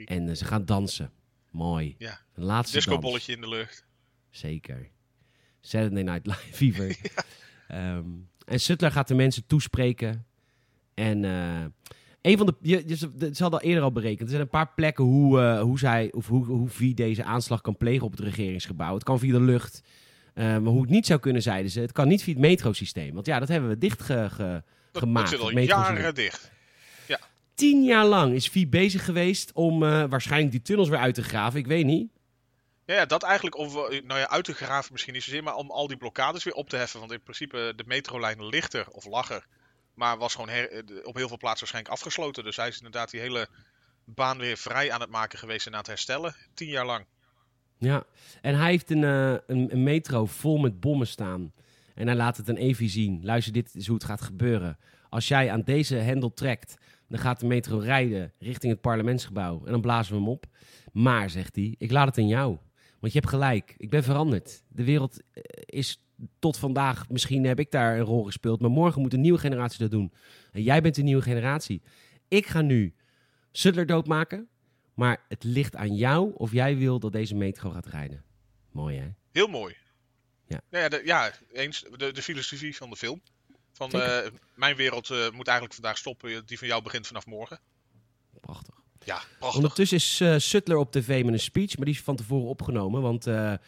En eh, ze gaan dansen. Mooi. Ja. Een laatste. Discobolletje in de lucht. Zeker. Saturday Night Live Fever. Ehm, en Sutler gaat de mensen toespreken. En eh, een van de... Je, je, ze hadden al eerder al berekend. Er zijn een paar plekken hoe, eh, hoe, zij, of hoe, hoe wie deze aanslag kan plegen op het regeringsgebouw. Het kan via de lucht. Eh, maar hoe het niet zou kunnen, zeiden ze. Het kan niet via het metrosysteem. Want ja, dat hebben we dicht ge, ge- Dat, gemaakt. dat zit al jaren dicht. Tien jaar lang is Vie bezig geweest om eh, waarschijnlijk die tunnels weer uit te graven. Ik weet niet. Ja, ja, dat eigenlijk om nou ja, uit te graven misschien niet zozeer, maar om al die blokkades weer op te heffen. Want in principe, de metrolijn ligt er, of lag er. Maar was gewoon eh, op heel veel plaatsen waarschijnlijk afgesloten. Dus hij is inderdaad die hele baan weer vrij aan het maken geweest en aan het herstellen. Tien jaar lang. Ja, en hij heeft een, eh, een, een metro vol met bommen staan. En hij laat het aan Evie zien. Luister, dit is hoe het gaat gebeuren. Als jij aan deze hendel trekt, dan gaat de metro rijden richting het parlementsgebouw. En dan blazen we hem op. Maar, zegt hij, ik laat het aan jou. Want je hebt gelijk, ik ben veranderd. De wereld eh, is tot vandaag, misschien heb ik daar een rol gespeeld. Maar morgen moet een nieuwe generatie dat doen. En jij bent de nieuwe generatie. Ik ga nu Sutler doodmaken. Maar het ligt aan jou of jij wil dat deze metro gaat rijden. Mooi hè? Heel mooi. Ja. Nou ja, de- ja eens. De, de filosofie van de film. Van eh, mijn wereld eh, moet eigenlijk vandaag stoppen. Die van jou begint vanaf morgen. Prachtig. Ja, prachtig. Ondertussen is eh, Sutler op tv met een speech, maar die is van tevoren opgenomen. Want eh eh, eh,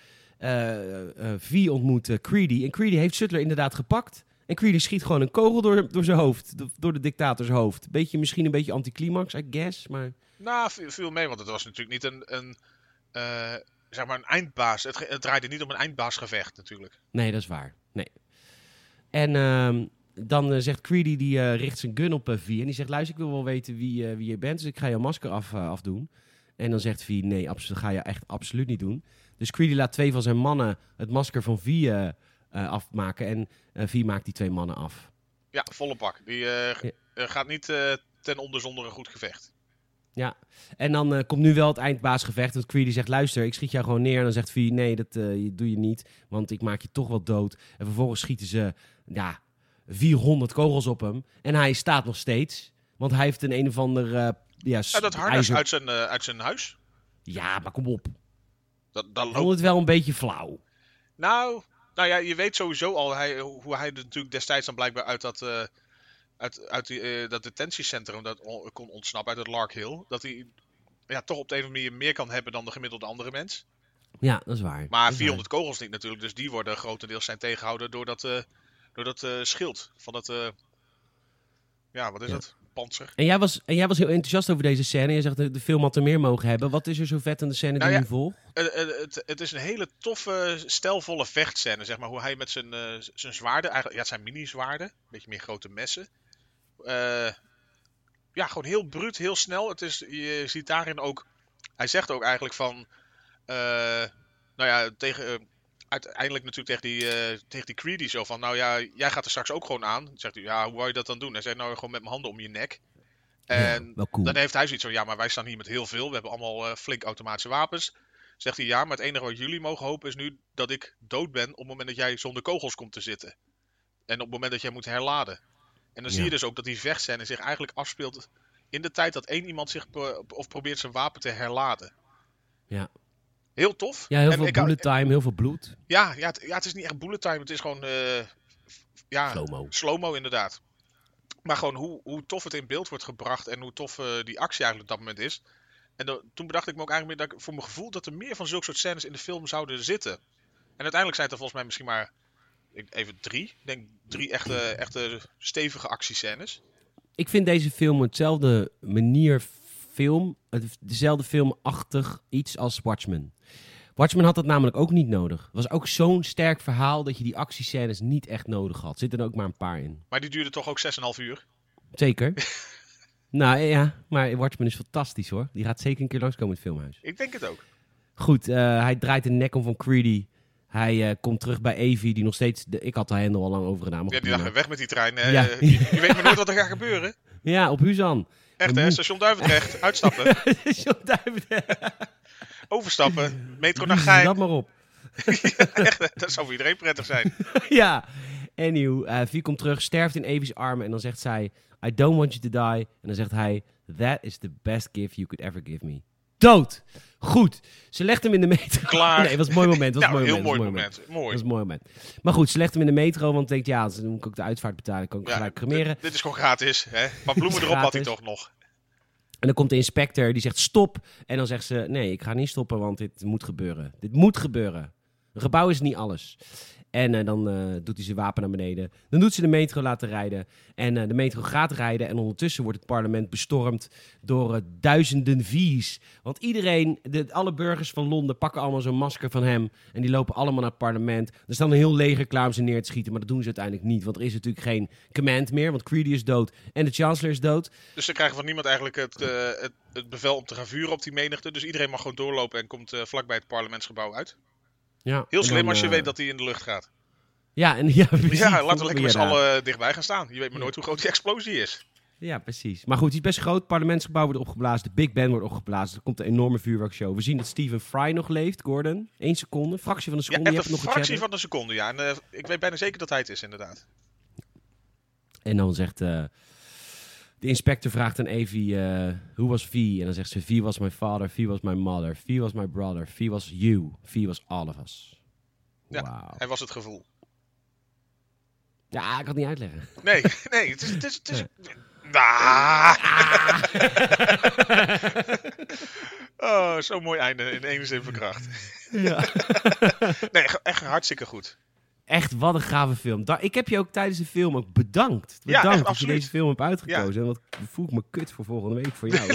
V ontmoet eh, Creedy. En Creedy heeft Sutler inderdaad gepakt. En Creedy schiet gewoon een kogel door, door zijn hoofd. do- Door de dictators hoofd. Beetje, misschien een beetje anticlimax, I guess. Maar Nou, viel, mee, want het was natuurlijk niet een, een, eh, zeg maar een eindbaas. Het, draaide niet om een eindbaasgevecht natuurlijk. nee, dat is waar. Nee. En ehm, dan eh, zegt Creedy, die eh, richt zijn gun op eh, V. En die zegt, luister, ik wil wel weten wie, eh, wie je bent. Dus ik ga jouw masker af, eh, afdoen. En dan zegt V, nee, dat ga je echt absoluut niet doen. Dus Creedy laat twee van zijn mannen het masker van V eh, eh, afmaken. En eh V maakt die twee mannen af. Ja, volle pak. Die Ja. gaat niet ten onder zonder een goed gevecht. Ja, en dan komt nu wel het eindbaasgevecht. Want Creedy zegt, luister, ik schiet jou gewoon neer. En dan zegt V, nee, dat doe je niet. Want ik maak je toch wel dood. En vervolgens schieten ze, ja, 400 kogels op hem. En hij staat nog steeds. Want hij heeft een een of ander... eh, ja, dat harnas ijzer- uit zijn, uit zijn huis. Ja, maar kom op. Dat, dat Ik loopt. vond het wel een beetje flauw. Nou, nou ja, je weet sowieso al hij, hoe hij er natuurlijk destijds dan blijkbaar uit dat, eh, uit, uit die, eh, dat detentiecentrum dat on- kon ontsnappen, uit het Lark Hill. Dat hij ja, toch op de een of andere manier meer kan hebben dan de gemiddelde andere mens. Ja, dat is waar. Maar Dat is 400 kogels niet natuurlijk, dus die worden grotendeels zijn tegengehouden door dat, eh, door dat schild van dat, ja, wat is Ja. dat? Panzer. En jij, was, en jij was heel enthousiast over deze scène. Je zegt, de, de film had er meer mogen hebben. Wat is er zo vet aan de scène Nou die ja, nu volgt? Eh, eh, het, het is een hele toffe, stijlvolle vechtscène, zeg maar. Hoe hij met zijn, eh, zijn zwaarden, eigenlijk, ja, het zijn mini-zwaarden, een beetje meer grote messen. Ja, gewoon heel bruut, heel snel. Het is, je ziet daarin ook, hij zegt ook eigenlijk van, eh, nou ja, tegen, uiteindelijk natuurlijk tegen die, eh, tegen die Creedy zo van, nou ja, jij gaat er straks ook gewoon aan. Dan zegt hij, ja, hoe wou je dat dan doen? Hij zegt, nou, gewoon met mijn handen om je nek. En ja, wel cool. dan heeft hij zoiets van, ja, maar wij staan hier met heel veel. We hebben allemaal eh, flink automatische wapens. Zegt hij, ja, maar het enige wat jullie mogen hopen is nu dat ik dood ben op het moment dat jij zonder kogels komt te zitten. En op het moment dat jij moet herladen. En dan zie je dus ook dat die vechtscène zich eigenlijk afspeelt in de tijd dat één iemand zich pro- of probeert zijn wapen te herladen. Ja. Heel tof. Ja, heel En veel bullet time, heel veel bloed. Ja, ja, het, ja, het is niet echt bullet time. Het is gewoon eh, ja, Slow-mo. slow-mo inderdaad. Maar gewoon hoe, hoe tof het in beeld wordt gebracht en hoe tof eh, die actie eigenlijk op dat moment is. En dan- toen bedacht ik me ook eigenlijk meer dat ik voor mijn gevoel dat er meer van zulke soort scènes in de film zouden zitten. En uiteindelijk zijn het er volgens mij misschien maar ik- even drie. Ik denk drie echte, echte stevige actiescènes. Ik vind deze film hetzelfde manier film, het- dezelfde filmachtig iets als Watchmen. Watchmen had dat namelijk ook niet nodig. Het was ook zo'n sterk verhaal dat je die actiescènes niet echt nodig had. Zitten er ook maar een paar in. Maar die duurde toch ook 6,5 uur. Zeker. nou ja, maar Watchmen is fantastisch hoor. Die gaat zeker een keer langskomen in het filmhuis. Ik denk het ook. Goed, eh, hij draait de nek om van Creedy. Hij eh, komt terug bij Evie, die nog steeds... De, ik had de hendel al lang over gedaan. maar Ja, die dacht weg met die trein. eh, Ja. je, je weet maar nooit wat er gaat gebeuren. Ja, op Huzan. Echt hè, station Duivendrecht. Uitstappen. Zo duiven. Overstappen. Metro naar Gein. dat maar op. Echt, dat zou voor iedereen prettig zijn. ja. Eh Vie komt terug, sterft in Evie's armen en dan zegt zij... I don't want you to die. En dan zegt hij... That is the best gift you could ever give me. Dood! Goed. Ze legt hem in de metro. Klaar. Nee, dat was een mooi moment. Was nou, een heel mooi mooi moment. moment. Dat Mooi. was een mooi moment. Maar goed, ze legt hem in de metro, want denkt, ja, dan moet ik ook de uitvaart betalen. kan ik Ja, gelijk cremeren. Dit, is gewoon gratis. Hè? Maar bloemen erop had hij toch nog. En dan komt de inspector, die zegt stop. En dan zegt ze, nee, ik ga niet stoppen, want dit moet gebeuren. Dit moet gebeuren. Een gebouw is niet alles. En eh, dan eh, doet hij zijn wapen naar beneden. Dan doet ze de metro laten rijden. En eh, de metro gaat rijden. En ondertussen wordt het parlement bestormd door duizenden V's. Want iedereen, de, alle burgers van Londen pakken allemaal zo'n masker van hem. En die lopen allemaal naar het parlement. Er staan een heel leger klaar om ze neer te schieten. Maar dat doen ze uiteindelijk niet. Want er is natuurlijk geen command meer. Want Creedy is dood en de chancellor is dood. Dus ze krijgen van niemand eigenlijk het, het, het bevel om te gaan vuren op die menigte. Dus iedereen mag gewoon doorlopen en komt eh, vlakbij het parlementsgebouw uit. Ja, Heel slim dan, als je eh, weet dat hij in de lucht gaat. Ja, en, ja, precies. Ja, laten we lekker met z'n daar. allen dichtbij gaan staan. Je weet maar nooit hoe groot die explosie is. Ja, precies. Maar goed, die is best groot. Het parlementsgebouw wordt opgeblazen. De Big Ben wordt opgeblazen. Er komt een enorme vuurwerkshow. We zien dat Stephen Fry nog leeft, Gordon. Eén seconde, fractie van een Ja, seconde. echt je hebt een nog fractie van een seconde, ja. En eh, ik weet bijna zeker dat hij het is, inderdaad. En dan zegt eh, de inspector vraagt aan Evie, eh who was V? En dan zegt ze, V was my father, V was my mother, V was my brother, V was you, V was all of us. Ja. Hij was het gevoel. Ja, ik kan het niet uitleggen. Nee, nee, het is... Het is, het is... Ah. oh, zo'n mooi einde in één zin verkracht. Ja. Nee, echt hartstikke goed. Echt, wat een gave film. Da- ik heb je ook tijdens de film ook bedankt. Ja, Bedankt echt, dat je deze film hebt uitgekozen. En wat voel ik me kut voor volgende week voor jou.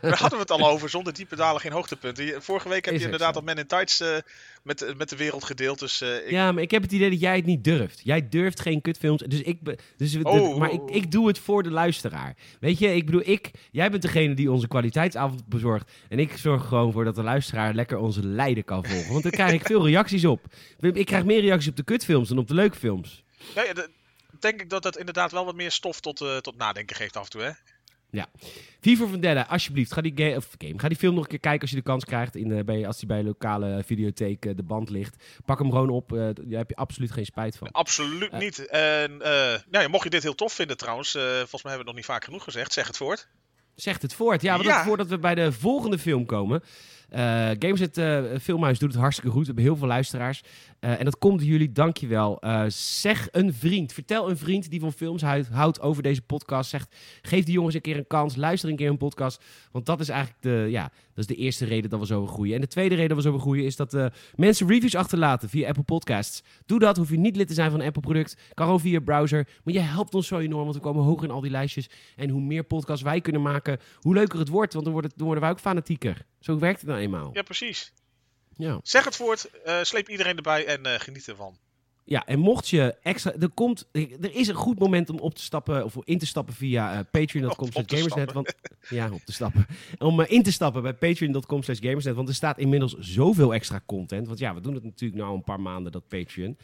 Daar hadden we het al over, zonder diepe dalen geen hoogtepunten. Vorige week heb Is je inderdaad al Men in Tights eh, met, met de wereld gedeeld. Dus eh, ik, Ja, maar ik heb het idee dat jij het niet durft. Jij durft geen kutfilms. Dus ik, dus Oh, maar ik, ik doe het voor de luisteraar. Weet je, ik bedoel, ik, jij bent degene die onze kwaliteitsavond bezorgt. En ik zorg gewoon voor dat de luisteraar lekker onze lijden kan volgen. Want daar krijg ik veel reacties op. Ik krijg meer reacties op de kutfilms dan op de leuke films. ja, ja, de- denk ik dat dat inderdaad wel wat meer stof tot, eh, tot nadenken geeft af en toe. Hè? V voor Vendetta, alsjeblieft. Ga die, ga- of game, ga die film nog een keer kijken als je de kans krijgt. In, eh, bij, als die bij lokale videotheek eh, de band ligt. Pak hem gewoon op. daar heb je absoluut geen spijt van. Absoluut niet. En nou ja, mocht je dit heel tof vinden trouwens, volgens mij hebben we het nog niet vaak genoeg gezegd, zeg het voort. Zegt het voort. Ja, maar Ja. dat voordat we bij de volgende film komen. Eh Gameset eh Filmhuis doet het hartstikke goed. We hebben heel veel luisteraars. Eh, en dat komt jullie, dankjewel. Eh zeg een vriend, vertel een vriend die van films houdt, over deze podcast. Zegt, geef die jongens een keer een kans. Luister een keer een podcast. Want dat is eigenlijk de, ja, dat is de eerste reden dat we zo groeien. En de tweede reden dat we zo groeien is dat eh, mensen reviews achterlaten via Apple Podcasts. Doe dat, hoef je niet lid te zijn van een Apple product. Kan gewoon via je browser. Maar je helpt ons zo enorm, want we komen hoger in al die lijstjes. En hoe meer podcasts wij kunnen maken, hoe leuker het wordt. Want dan worden wij ook fanatieker. Zo werkt het nou eenmaal. Ja, precies. Ja. Zeg het voort, eh, sleep iedereen erbij en eh, geniet ervan. Ja, en mocht je extra... Er, komt, er is een goed moment om op te stappen of in te stappen via eh, patreon.com gamersnet. Want, ja, op te stappen. Om in te stappen bij patreon.com slash gamersnet. Want er staat inmiddels zoveel extra content. Want ja, we doen het natuurlijk nu al een paar maanden, dat Patreon.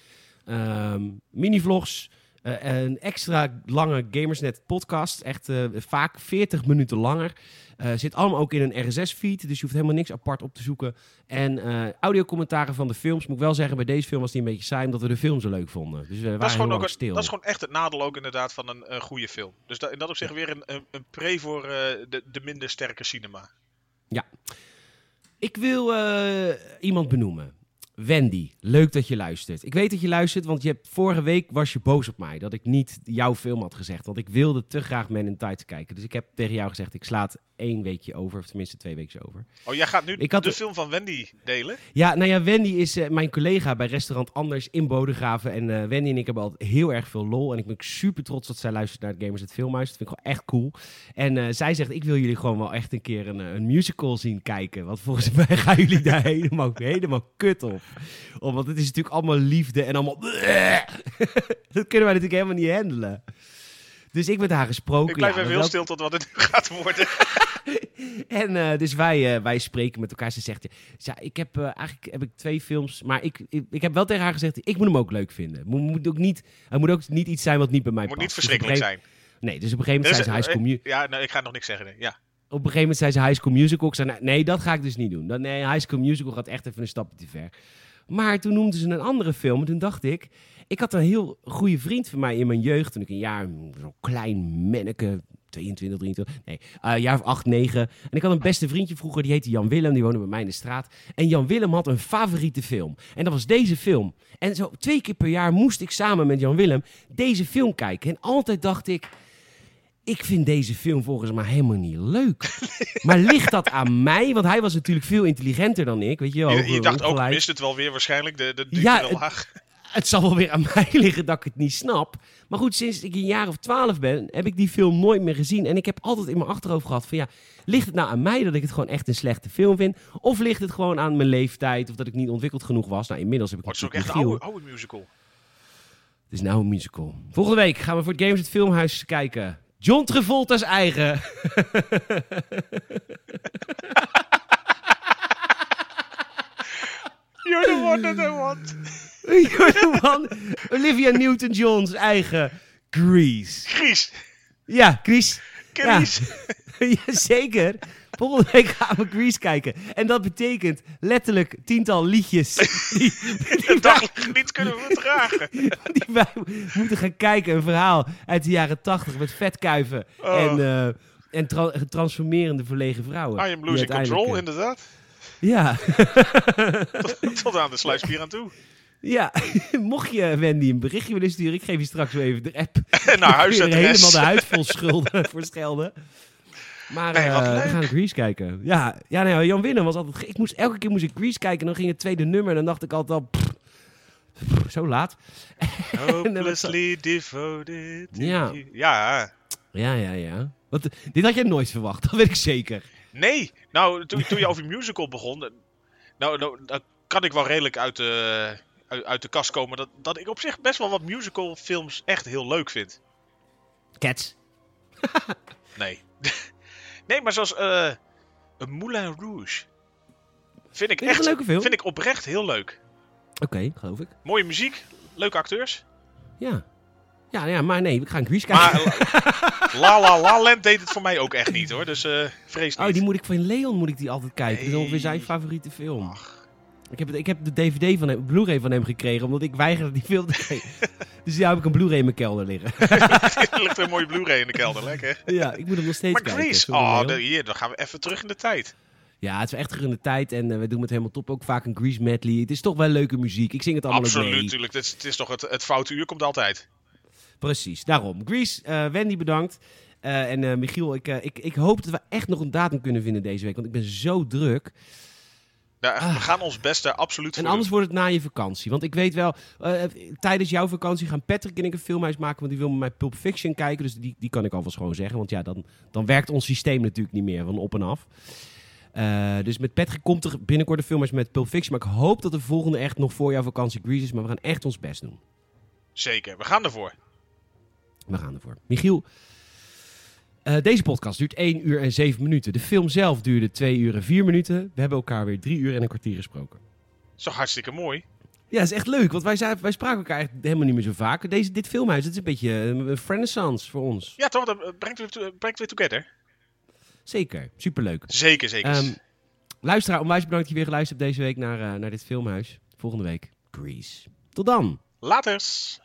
Ehm mini-vlogs, eh, een extra lange Gamersnet podcast. Echt eh, vaak 40 minuten langer. Eh, zit allemaal ook in een RSS-feed, dus je hoeft helemaal niks apart op te zoeken. En audiocommentaren van de films. Moet ik wel zeggen, bij deze film was die een beetje saai, omdat we de film zo leuk vonden. Dus we waren Dat is, gewoon ook lang een- stil. dat is gewoon echt het nadeel ook inderdaad van een, goede film. Dus dat, in dat opzicht weer een, een, een pre voor de, de minder sterke cinema. Ik wil iemand benoemen. Wendy, leuk dat je luistert. Ik weet dat je luistert, want je hebt, vorige week was je boos op mij dat ik niet jouw film had gezegd. Want ik wilde te graag Men in Tights kijken. Dus ik heb tegen jou gezegd, ik sla het één weekje over, of tenminste twee weken over. Oh, jij gaat nu Ik had de film van Wendy delen? Ja, nou ja, Wendy is eh, mijn collega bij restaurant Anders in Bodegraven. En eh, Wendy en ik hebben altijd heel erg veel lol. En ik ben super trots dat zij luistert naar het Gamers het Filmhuis. Dat vind ik gewoon echt cool. En eh, zij zegt, ik wil jullie gewoon wel echt een keer een, een musical zien kijken. Want volgens mij gaan jullie daar helemaal, helemaal kut op. Om, want het is natuurlijk allemaal liefde en allemaal... dat kunnen wij natuurlijk helemaal niet handelen. Dus ik met haar gesproken. Ik blijf ja, even heel stil tot wat het nu gaat worden. en eh, dus wij, eh, wij spreken met elkaar. Ze zegt, ja, ik heb eh, eigenlijk heb ik twee films, maar ik, ik, ik heb wel tegen haar gezegd, ik moet hem ook leuk vinden. Moet, moet ook niet, het moet ook niet iets zijn wat niet bij mij Het moet past. niet Dus verschrikkelijk zijn. Nee, dus op een gegeven moment Dus, zei ze High School, ja, nee, ik ga nog niks zeggen. nee. Ja. op een gegeven moment zei ze High School Musical. Ik zei, nou, nee, dat ga ik dus niet doen. Dat, nee, High School Musical gaat echt even een stapje te ver. Maar toen noemden ze een andere film. En toen dacht ik, ik had een heel goede vriend van mij in mijn jeugd. Toen ik een jaar, zo'n klein manneke, 22, 23, nee, een jaar of 8, 9. En ik had een beste vriendje vroeger, die heette Jan Willem, die woonde bij mij in de straat. En Jan Willem had een favoriete film. En dat was deze film. En zo twee keer per jaar moest ik samen met Jan Willem deze film kijken. En altijd dacht ik, ik vind deze film volgens mij helemaal niet leuk. maar ligt dat aan mij? Want hij was natuurlijk veel intelligenter dan ik, weet je wel. Je, dacht ook, wist het wel weer waarschijnlijk, de, de Ja, laag. Het zal wel weer aan mij liggen dat ik het niet snap. Maar goed, sinds ik een jaar of twaalf ben, heb ik die film nooit meer gezien. En ik heb altijd in mijn achterhoofd gehad van ja, ligt het nou aan mij dat ik het gewoon echt een slechte film vind? Of ligt het gewoon aan mijn leeftijd of dat ik niet ontwikkeld genoeg was? Nou, inmiddels heb ik Oh, het is ook echt een oude, oude musical. Het is nou een musical. Volgende week gaan we voor het Games het Filmhuis kijken. John Travolta's eigen. You're the one that I want. One. Olivia Newton-John's eigen Grease. Chris. Ja, Chris. Chris. Jazeker. Volgende week gaan we Grease kijken. En dat betekent letterlijk tiental liedjes die, daglicht niet kunnen verdragen. die wij moeten gaan kijken. Een verhaal uit de jaren tachtig met vetkuiven Oh. en, eh, en tra- transformerende verlegen vrouwen. I am losing control, eh, inderdaad. Ja, Tot aan de sluitspier aan toe. Ja. mocht je Wendy een berichtje willen sturen, ik geef je straks wel even de app. Naar huisadres. helemaal de huid vol schulden voor schelden. Maar wat eh, we gaan Grease kijken. Ja, ja nou, Jan Willem was altijd... Ik moest, elke keer moest ik Grease kijken en dan ging het tweede nummer. En dan dacht ik altijd al... pff, pff, zo laat. Hopelessly devoted. Ja. Ja. Ja, ja, ja. Want, eh, dit had jij nooit verwacht, dat weet ik zeker. Nee. Nou, toen, toen je over musical begon... Nou, nou, dan kan ik wel redelijk uit de, uit, uit de kast komen... Dat, dat ik op zich best wel wat musical films echt heel leuk vind. Cats. Nee. nee, maar zoals een Moulin Rouge. Vind ik echt een leuke film? Vind ik oprecht heel leuk. Oké, geloof ik. Mooie muziek, leuke acteurs. Ja. Ja, ja, maar nee, we gaan Grease kijken. Maar La La La Land deed het voor mij ook echt niet hoor. Dus eh vrees niet. Oh, die moet ik van Leon moet ik die altijd kijken. Dat is ongeveer zijn favoriete film. Ach. Ik heb, het, ik heb de DVD van hem, Blu-ray van hem gekregen, omdat ik weigerde die film te dus ja, heb ik een Blu-ray in mijn kelder liggen. er ligt een mooie Blu-ray in de kelder, lekker. ja, ik moet hem nog steeds Maar kijken. Grease, zonder oh, hier, dan gaan we even terug in de tijd. Ja, het is echt terug in de tijd en eh, we doen met helemaal top ook vaak een Grease medley. Het is toch wel leuke muziek. Ik zing het allemaal Absoluut, mee. natuurlijk. Het is, het is toch het, het foute uur komt altijd. Precies, daarom. Grease, eh, Wendy bedankt. Eh, en Michiel, ik, ik, ik hoop dat we echt nog een datum kunnen vinden deze week, want ik ben zo druk. Ah. We gaan ons best er absoluut voor En anders wordt het na je vakantie. Want ik weet wel, eh, tijdens jouw vakantie gaan Patrick en ik een filmhuis maken. Want die wil met mij Pulp Fiction kijken. Dus die, die kan ik alvast gewoon zeggen. Want ja, dan, dan werkt ons systeem natuurlijk niet meer van op en af. Eh, dus met Patrick komt er binnenkort een filmhuis met Pulp Fiction. Maar ik hoop dat de volgende echt nog voor jouw vakantie Grease is. Maar we gaan echt ons best doen. Zeker, we gaan ervoor. We gaan ervoor. Michiel, eh, deze podcast duurt 1 uur en 7 minuten. De film zelf duurde 2 uur en 4 minuten. We hebben elkaar weer 3 uur en een kwartier gesproken. toch hartstikke mooi. Ja, dat is echt leuk, want wij, zijn, wij spraken elkaar echt helemaal niet meer zo vaak. Deze, dit filmhuis, dat is een beetje een, een renaissance voor ons. Ja, toch? Dat brengt weer, brengt weer together. Zeker, superleuk. Zeker, zeker. Ehm, luisteraar, onwijs bedankt dat je weer geluisterd hebt deze week naar, eh, naar dit filmhuis. Volgende week, Grease. Tot dan! Laters.